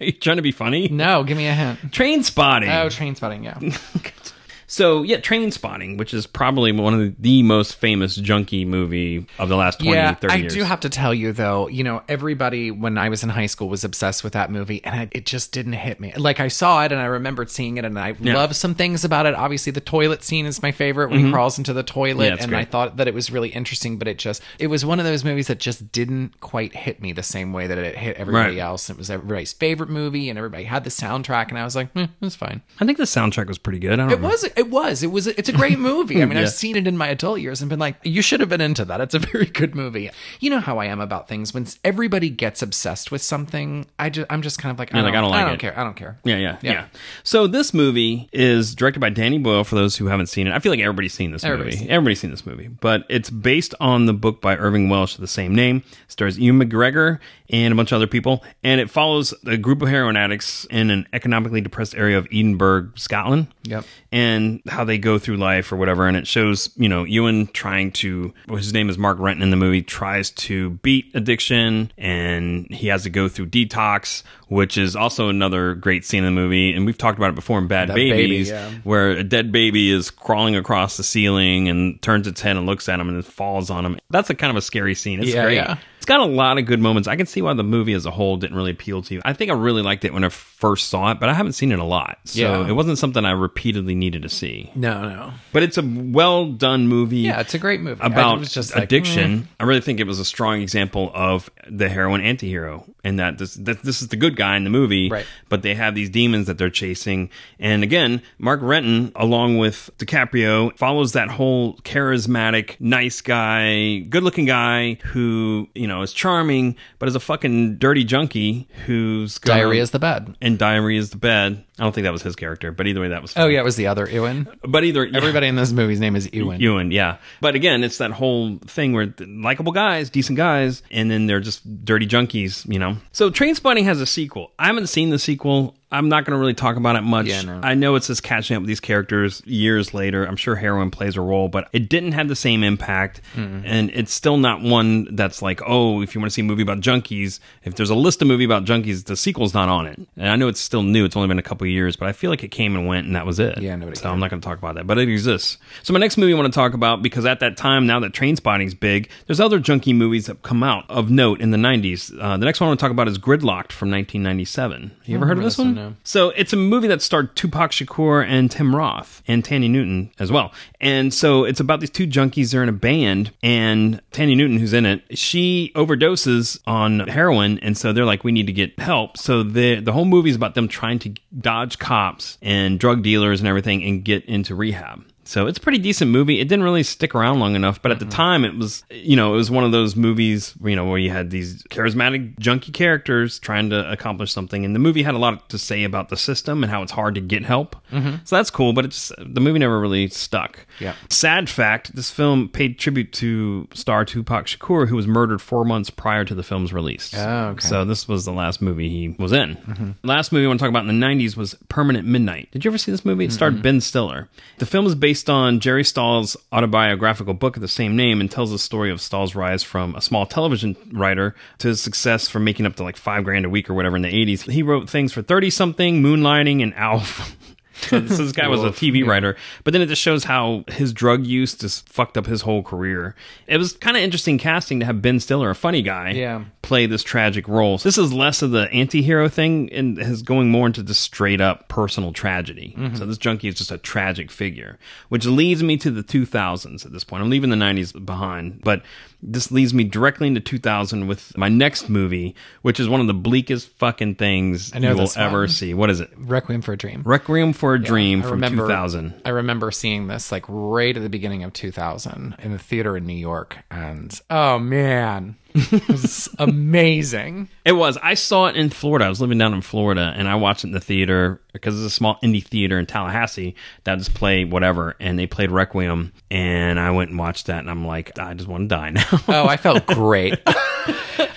Are you trying to be funny? No, give me a hint. Trainspotting. Oh, Trainspotting. Yeah. So yeah, Trainspotting, which is probably one of the, the most famous junkie movie of the last 20, yeah, 30 I years. I do have to tell you though, you know, everybody when I was in high school was obsessed with that movie, and I, it just didn't hit me. Like I saw it and I remembered seeing it, and I Yeah. love some things about it. Obviously, the toilet scene is my favorite when he crawls into the toilet, Mm-hmm. Yeah, and great. I thought that it was really interesting. But it just it was one of those movies that just didn't quite hit me the same way that it hit everybody Right. else. It was everybody's favorite movie, and everybody had the soundtrack, and I was like, eh, it's fine. I think the soundtrack was pretty good. I don't It know. was. It was. It was. It's a great movie. I mean, Yeah. I've seen it in my adult years and been like, you should have been into that. It's a very good movie. You know how I am about things. When everybody gets obsessed with something, I just, I'm just kind of like, I don't, like, I don't like I don't it. care. I don't care. Yeah, yeah, yeah, Yeah. So this movie is directed by Danny Boyle. For those who haven't seen it, I feel like everybody's seen this Everybody's movie. seen. Everybody's seen this movie, but it's based on the book by Irvine Welsh of the same name. Stars Ewan McGregor and a bunch of other people, and it follows a group of heroin addicts in an economically depressed area of Edinburgh, Scotland. Yep. and how they go through life or whatever. And it shows, you know, Ewan trying to, well, his name is Mark Renton in the movie, tries to beat addiction and he has to go through detox, which is also another great scene in the movie. And we've talked about it before in Bad That baby, Babies, yeah. where a dead baby is crawling across the ceiling and turns its head and looks at him and then falls on him. That's a kind of a scary scene. It's Yeah, great. yeah. It's got a lot of good moments. I can see why the movie as a whole didn't really appeal to you. I think I really liked it when I first saw it, but I haven't seen it a lot. So Yeah. it wasn't something I repeatedly needed to see. No, no. But it's a well done movie. Yeah, it's a great movie. About just like, addiction, mm. I really think it was a strong example of the heroin anti-hero, and that this that this is the good guy in the movie, Right. But they have these demons that they're chasing, and again, Mark Renton, along with DiCaprio, follows that whole charismatic, nice guy, good-looking guy who you know is charming, but is a fucking dirty junkie who's gonna- Diarrhea is the bed. and diarrhea is the bed. I don't think that was his character, but either way, that was. Oh yeah, it was the other Ewan. But either Everybody in this movie's name is Ewan. Ewan, yeah. But again, it's that whole thing where likable guys, decent guys, and then they're just dirty junkies, you know. So Trainspotting has a sequel. I haven't seen the sequel. I'm not going to really talk about it much. Yeah, no. I know it's just catching up with these characters years later. I'm sure heroin plays a role, but it didn't have the same impact. And it's still not one that's like, oh, if you want to see a movie about junkies, if there's a list of movie about junkies, the sequel's not on it. And I know it's still new. It's only been a couple of years, but I feel like it came and went and that was it. Yeah, nobody So I'm not going to talk about that, but it exists. So my next movie I want to talk about because at that time, now that Trainspotting's big, there's other junkie movies that come out of note in the 90s. Uh, the next one I want to talk about is Gridlocked from 1997. You ever heard of this one? No. So it's a movie that starred Tupac Shakur and Tim Roth and Thandie Newton as well. And so it's about these two junkies. They're in a band, and Thandie Newton, who's in it, she overdoses on heroin, and so they're like, we need to get help. So the the whole movie is about them trying to dodge cops and drug dealers and everything and get into rehab. So it's a pretty decent movie. It didn't really stick around long enough, but at the mm-hmm. time it was, you know, it was one of those movies, you know, where you had these charismatic junkie characters trying to accomplish something, and the movie had a lot to say about the system and how it's hard to get help. Mm-hmm. So that's cool, but it's the movie never really stuck. Yeah. Sad fact: this film paid tribute to star Tupac Shakur, who was murdered four months prior to the film's release. Oh, okay. So this was the last movie he was in. Mm-hmm. Last movie I want to talk about in the 90s was Permanent Midnight. Did you ever see this movie? It starred Ben Stiller. The film is based based on Jerry Stahl's autobiographical book of the same name and tells the story of Stahl's rise from a small television writer to his success from making up to like five grand a week or whatever in the 80s. He wrote things for 30 something, Moonlighting, and Alf. so this, this guy was a TV writer, but then it just shows how his drug use just fucked up his whole career. It was kind of interesting casting to have Ben Stiller, a funny guy, Yeah. play this tragic role. So this is less of the anti-hero thing and is going more into the straight up personal tragedy. Mm-hmm. So this junkie is just a tragic figure, which leads me to the 2000s at this point. I'm leaving the 90s behind, but this leads me directly into 2000 with my next movie, which is one of the bleakest fucking things I know you will ever one. see. What is it? Requiem for a Dream. Requiem for a Dream I from remember, 2000. I remember seeing this like right at the beginning of 2000 in the theater in New York, and oh man, it was amazing. It was. I saw it in Florida. I was living down in Florida, and I watched it in the theater because it's a small indie theater in Tallahassee that just play whatever, and they played Requiem, and I went and watched that, and I'm like, I just want to die now. Oh, I felt great.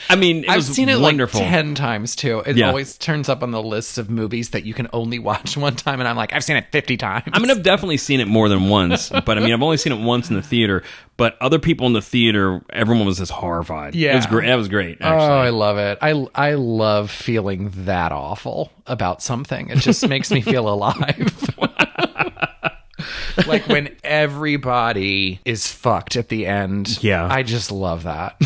I mean, it I've seen it wonderful. like 10 times too. It Yeah. always turns up on the list of movies that you can only watch one time, and I'm like, I've seen it 50 times. I mean, I've definitely seen it more than once, but I mean, I've only seen it once in the theater. But other people in the theater, everyone was just horrified. Yeah, it was great. That was great. Oh, I love it. I I love feeling that awful about something. It just makes me feel alive. like when everybody is fucked at the end. Yeah. I just love that.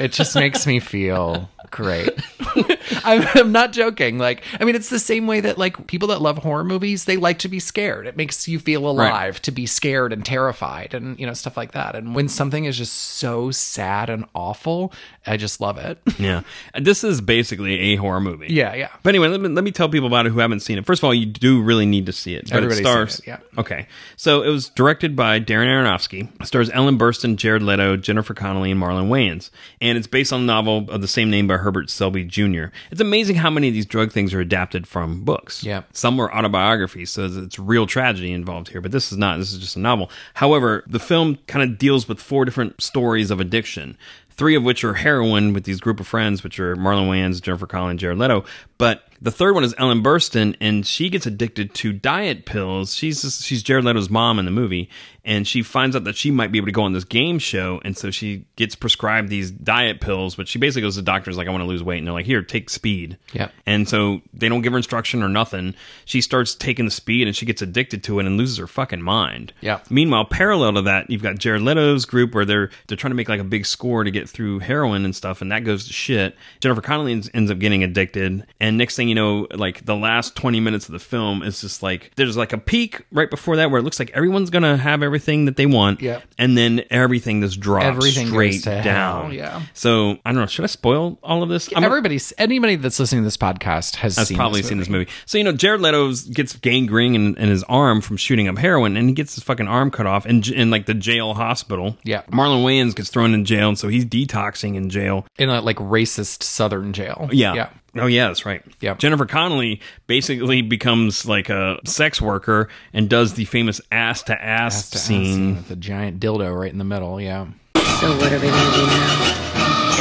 It just makes me feel great. I'm, I'm not joking. Like, I mean, it's the same way that like people that love horror movies, they like to be scared. It makes you feel alive to be scared and terrified and, you know, stuff like that. And when something is just so sad and awful, I just love it. yeah. And This is basically a horror movie. Yeah, yeah. But anyway, let me, let me tell people about it who haven't seen it. First of all, you do really need to see it. But Everybody's it stars. it, yeah. Okay. So it was directed by Darren Aronofsky. It stars Ellen Burstyn, Jared Leto, Jennifer Connelly, and Marlon Wayans. And it's based on the novel of the same name by Hubert Selby Jr. It's amazing how many of these drug things are adapted from books. Yeah. Some were autobiographies, so it's real tragedy involved here. But this is not. This is just a novel. However, the film kind of deals with four different stories of addiction three of which are heroin with these group of friends, which are Marlon Wayans, Jennifer and Jared Leto. But the third one is Ellen Burstyn, and she gets addicted to diet pills. She's just, she's Jared Leto's mom in the movie, and she finds out that she might be able to go on this game show, and so she gets prescribed these diet pills. But she basically goes to the doctors like, "I want to lose weight," and they're like, "Here, take speed." Yep. And so they don't give her instruction or nothing. She starts taking the speed, and she gets addicted to it and loses her fucking mind. Yep. Meanwhile, parallel to that, you've got Jared Leto's group where they're they're trying to make like a big score to get through heroin and stuff, and that goes to shit. Jennifer Connelly ends, ends up getting addicted, and next thing you know, like the last twenty minutes of the film is just like there's like a peak right before that where it looks like everyone's gonna have everything that they want, Yeah. and then everything just drops Everything straight to hell, down. yeah. So I don't know. Should I spoil all of this? I'm- Everybody's anybody that's listening to this podcast has has seen probably this seen this movie. So you know, Jared Leto gets gangrene in, in his arm from shooting up heroin, and he gets his fucking arm cut off in, in like the jail hospital. Yeah. Marlon Wayans gets thrown in jail, and so he's detoxing in jail. in a like racist southern jail. Yeah. Yeah. Oh yeah, that's right. Yeah. Jennifer Connelly basically becomes like a sex worker and does the famous ass to ass scene. with the giant dildo right in the middle. Yeah. So what are we gonna do now?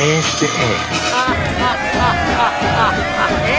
It's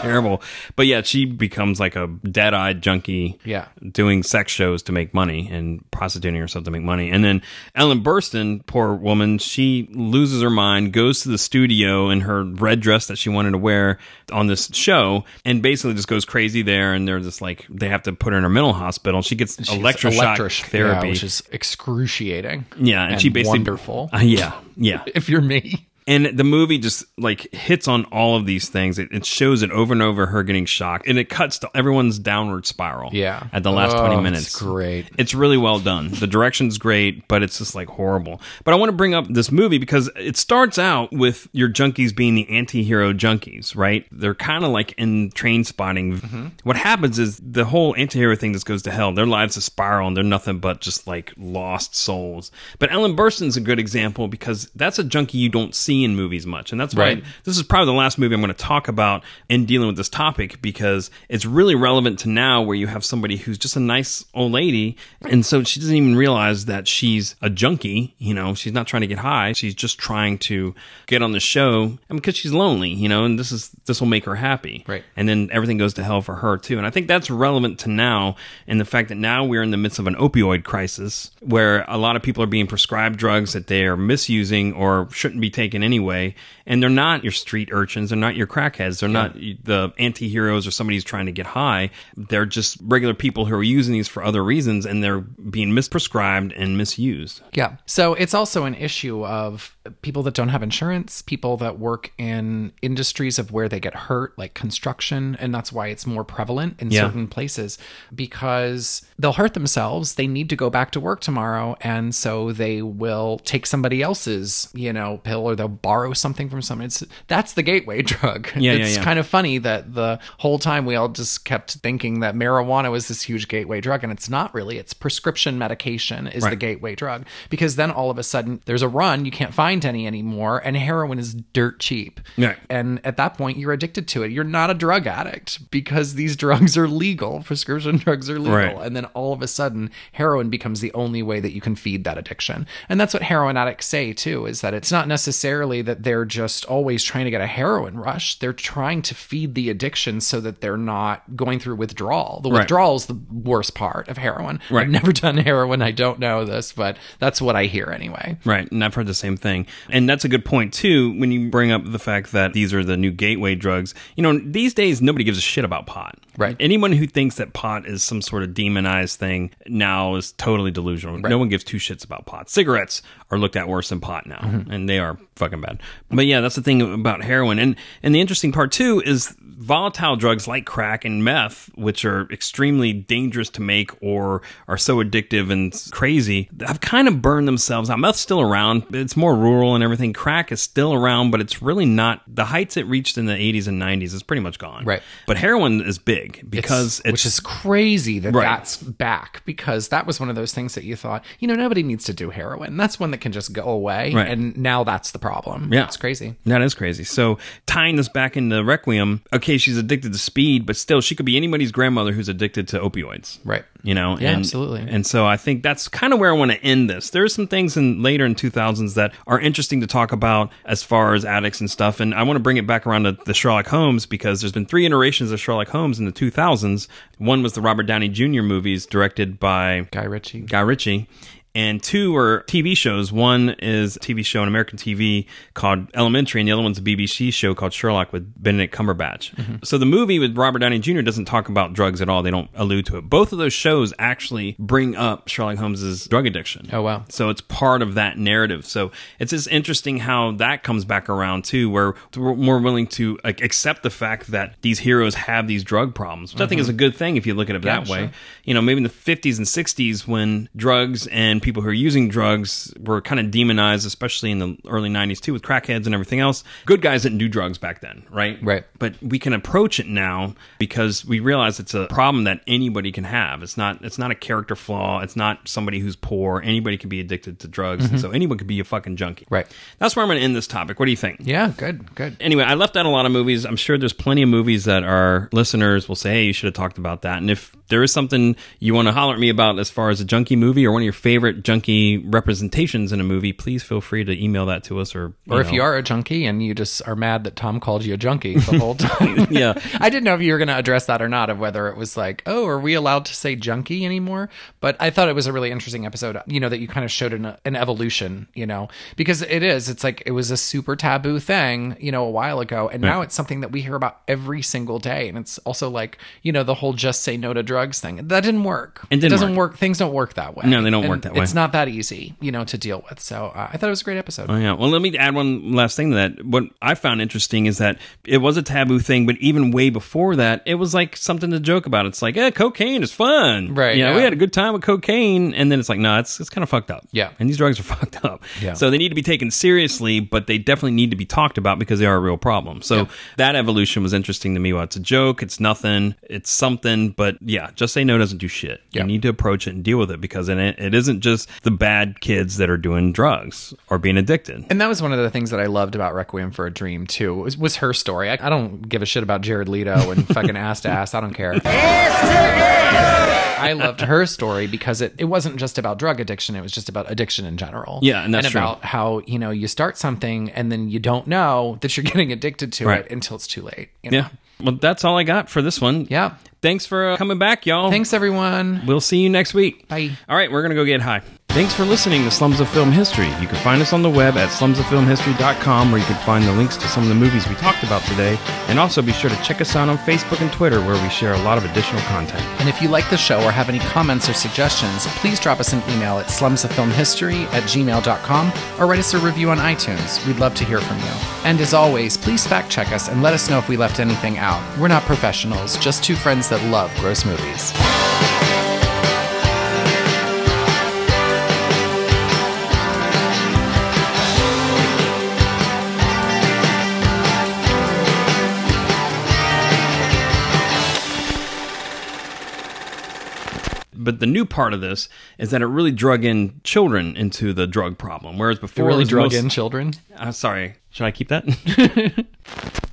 terrible. But yeah, she becomes like a dead eyed junkie. Yeah. Doing sex shows to make money and prostituting herself to make money. And then Ellen Burstyn, poor woman, she loses her mind, goes to the studio in her red dress that she wanted to wear on this show, and basically just goes crazy there. And they're just like, they have to put her in a mental hospital. She gets She's electroshock electric- therapy. yeah, which is excruciating. yeah, and, she basically. wonderful. Uh, yeah, yeah. if you're me. And the movie just like hits on all of these things. It, it shows it over and over her getting shocked, and it cuts to everyone's downward spiral. Yeah. at the last Oh, twenty it's minutes, great. It's really well done. The direction's great, but it's just like horrible. But I want to bring up this movie because it starts out with your junkies being the anti-hero junkies, right? They're kind of like in Trainspotting. Mm-hmm. What happens is the whole anti-hero thing just goes to hell. Their lives spiral, and they're nothing but just like lost souls. But Ellen Burstyn's a good example because that's a junkie you don't see see in movies much. And that's why Right. this is probably the last movie I'm going to talk about in dealing with this topic because it's really relevant to now where you have somebody who's just a nice old lady. And so she doesn't even realize that she's a junkie. You know, she's not trying to get high. She's just trying to get on the show because she's lonely, you know, and this is, this will make her happy. Right. And then everything goes to hell for her too. And I think that's relevant to now and the fact that now we're in the midst of an opioid crisis where a lot of people are being prescribed drugs that they are misusing or shouldn't be taken anyway. And they're not your street urchins. They're not your crackheads. They're not the anti heroes or somebody who's trying to get high. They're just regular people who are using these for other reasons and they're being misprescribed and misused. Yeah. So it's also an issue of people that don't have insurance, people that work in industries of where they get hurt, like construction. And that's why it's more prevalent in Yeah. certain places because they'll hurt themselves. They need to go back to work tomorrow. And so they will take somebody else's, you know, pill or they'll borrow something from someone. It's, that's the gateway drug. Yeah, yeah, it's yeah. kind of funny that the whole time we all just kept thinking that marijuana was this huge gateway drug. And it's not really. It's prescription medication is the gateway drug because then all of a sudden there's a run you can't find any anymore and heroin is dirt cheap Right. and at that point you're addicted to it you're not a drug addict because these drugs are legal prescription drugs are legal Right. and then all of a sudden heroin becomes the only way that you can feed that addiction and that's what heroin addicts say too is that it's not necessarily that they're just always trying to get a heroin rush they're trying to feed the addiction so that they're not going through withdrawal the Right. withdrawal is the worst part of heroin Right. i've never done heroin i don't know this but that's what i hear anyway Right, and I've heard the same thing. And that's a good point too when you bring up the fact that these are the new gateway drugs. You know, these days nobody gives a shit about pot. Right. Anyone who thinks that pot is some sort of demonized thing now is totally delusional. No one gives two shits about pot. Cigarettes are looked at worse than pot now, Mm-hmm. and they are fucking bad. But yeah, that's the thing about heroin. And and the interesting part too is volatile drugs like crack and meth, which are extremely dangerous to make or are so addictive and crazy, have kind of burned themselves out. Meth's still around. It's more rural and everything. Crack is still around, but it's really not the heights it reached in the 80s and 90s is pretty much gone. Right. But heroin is big because it's, which is crazy that Right. that's back because that was one of those things that you thought you know nobody needs to do heroin that's one that can just go away Right. and now that's the problem Yeah. it's crazy That is crazy. So tying this back into Requiem, okay, she's addicted to speed, but still, she could be anybody's grandmother who's addicted to opioids. Right. You know. Yeah, and, absolutely. And so I think that's kind of where I want to end this. There's some things in later in 2000s that are interesting to talk about as far as addicts and stuff, and I want to bring it back around to the Sherlock Holmes because there's been three iterations of Sherlock Holmes in the 2000s. One was the Robert Downey Jr. movies directed by guy ritchie Guy Ritchie. And two are TV shows. One is a TV show on American TV called Elementary, and the other one's a BBC show called Sherlock with Benedict Cumberbatch. So the movie with Robert Downey Jr. doesn't talk about drugs at all. They don't allude to it. Both of those shows actually bring up Sherlock Holmes's drug addiction. Oh, wow. So it's part of that narrative. So it's just interesting how that comes back around too, where we're more willing to like, accept the fact that these heroes have these drug problems, which I think is mm-hmm. a good thing if you look at it Yeah, that way. sure. You know, maybe in the 50s and 60s when drugs and people who are using drugs were kind of demonized, especially in the early 90s too, with crackheads and everything else. Good guys didn't do drugs back then, right? Right. But we can approach it now because we realize it's a problem that anybody can have. It's not it's not a character flaw. It's not somebody who's poor. Anybody can be addicted to drugs. And so anyone could be a fucking junkie. Right. That's where I'm going to end this topic. What do you think? yeah good good Anyway, I left out a lot of movies. I'm sure there's plenty of movies that our listeners will say, hey, you should have talked about that. And if there is something you want to holler at me about as far as a junkie movie or one of your favorite junkie representations in a movie, please feel free to email that to us or or if know. you are a junkie and you just are mad that Tom called you a junkie the whole time. Yeah. I didn't know if you were going to address that or not, of whether it was like, oh, are we allowed to say junkie anymore? But I thought it was a really interesting episode, you know, that you kind of showed an, an evolution, you know, because it is. It's like it was a super taboo thing, you know, a while ago. And now it's something that we hear about every single day. And it's also like, you know, the whole just say no to drugs thing. That didn't work. It didn't doesn't work. work. Things don't work that way. No, they don't And work that way. It's not that easy, you know, to deal with. So uh, I thought it was a great episode. Oh, yeah. Well, let me add one last thing to that. What I found interesting is that it was a taboo thing, but even way before that, it was like something to joke about. It's like, eh, cocaine is fun. Right, You know, yeah. we had a good time with cocaine. And then it's like, no, it's, it's kind of fucked up. Yeah. And these drugs are fucked up. Yeah. So they need to be taken seriously, but they definitely need to be talked about because they are a real problem. So Yeah. that evolution was interesting to me. Well, it's a joke. It's nothing. It's something. But yeah, just say no doesn't do shit. Yeah. You need to approach it and deal with it because it, it isn't just the bad kids that are doing drugs or being addicted. And that was one of the things that I loved about Requiem for a Dream too. Was, was her story. I, I don't give a shit about Jared Leto and fucking ass to ass. I don't care. I loved her story because it, it wasn't just about drug addiction. It was just about addiction in general. Yeah, and that's true. about how you know you start something and then you don't know that you're getting addicted to Right. it until it's too late. you know? Yeah. Well, that's all I got for this one. Yeah. Thanks for uh, coming back, y'all. Thanks everyone. We'll see you next week. Bye. All right, we're going to go get high. Thanks for listening to Slums of Film History. You can find us on the web at slumsoffilmhistory.com where you can find the links to some of the movies we talked about today. And also be sure to check us out on Facebook and Twitter where we share a lot of additional content. And if you like the show or have any comments or suggestions, please drop us an email at slumsoffilmhistory at gmail.com or write us a review on iTunes. We'd love to hear from you. And as always, please fact check us and let us know if we left anything out. We're not professionals, just two friends that love gross movies. But the new part of this is that it really drug in children into the drug problem, whereas before It really it drug most- in children. Uh, sorry, should I keep that?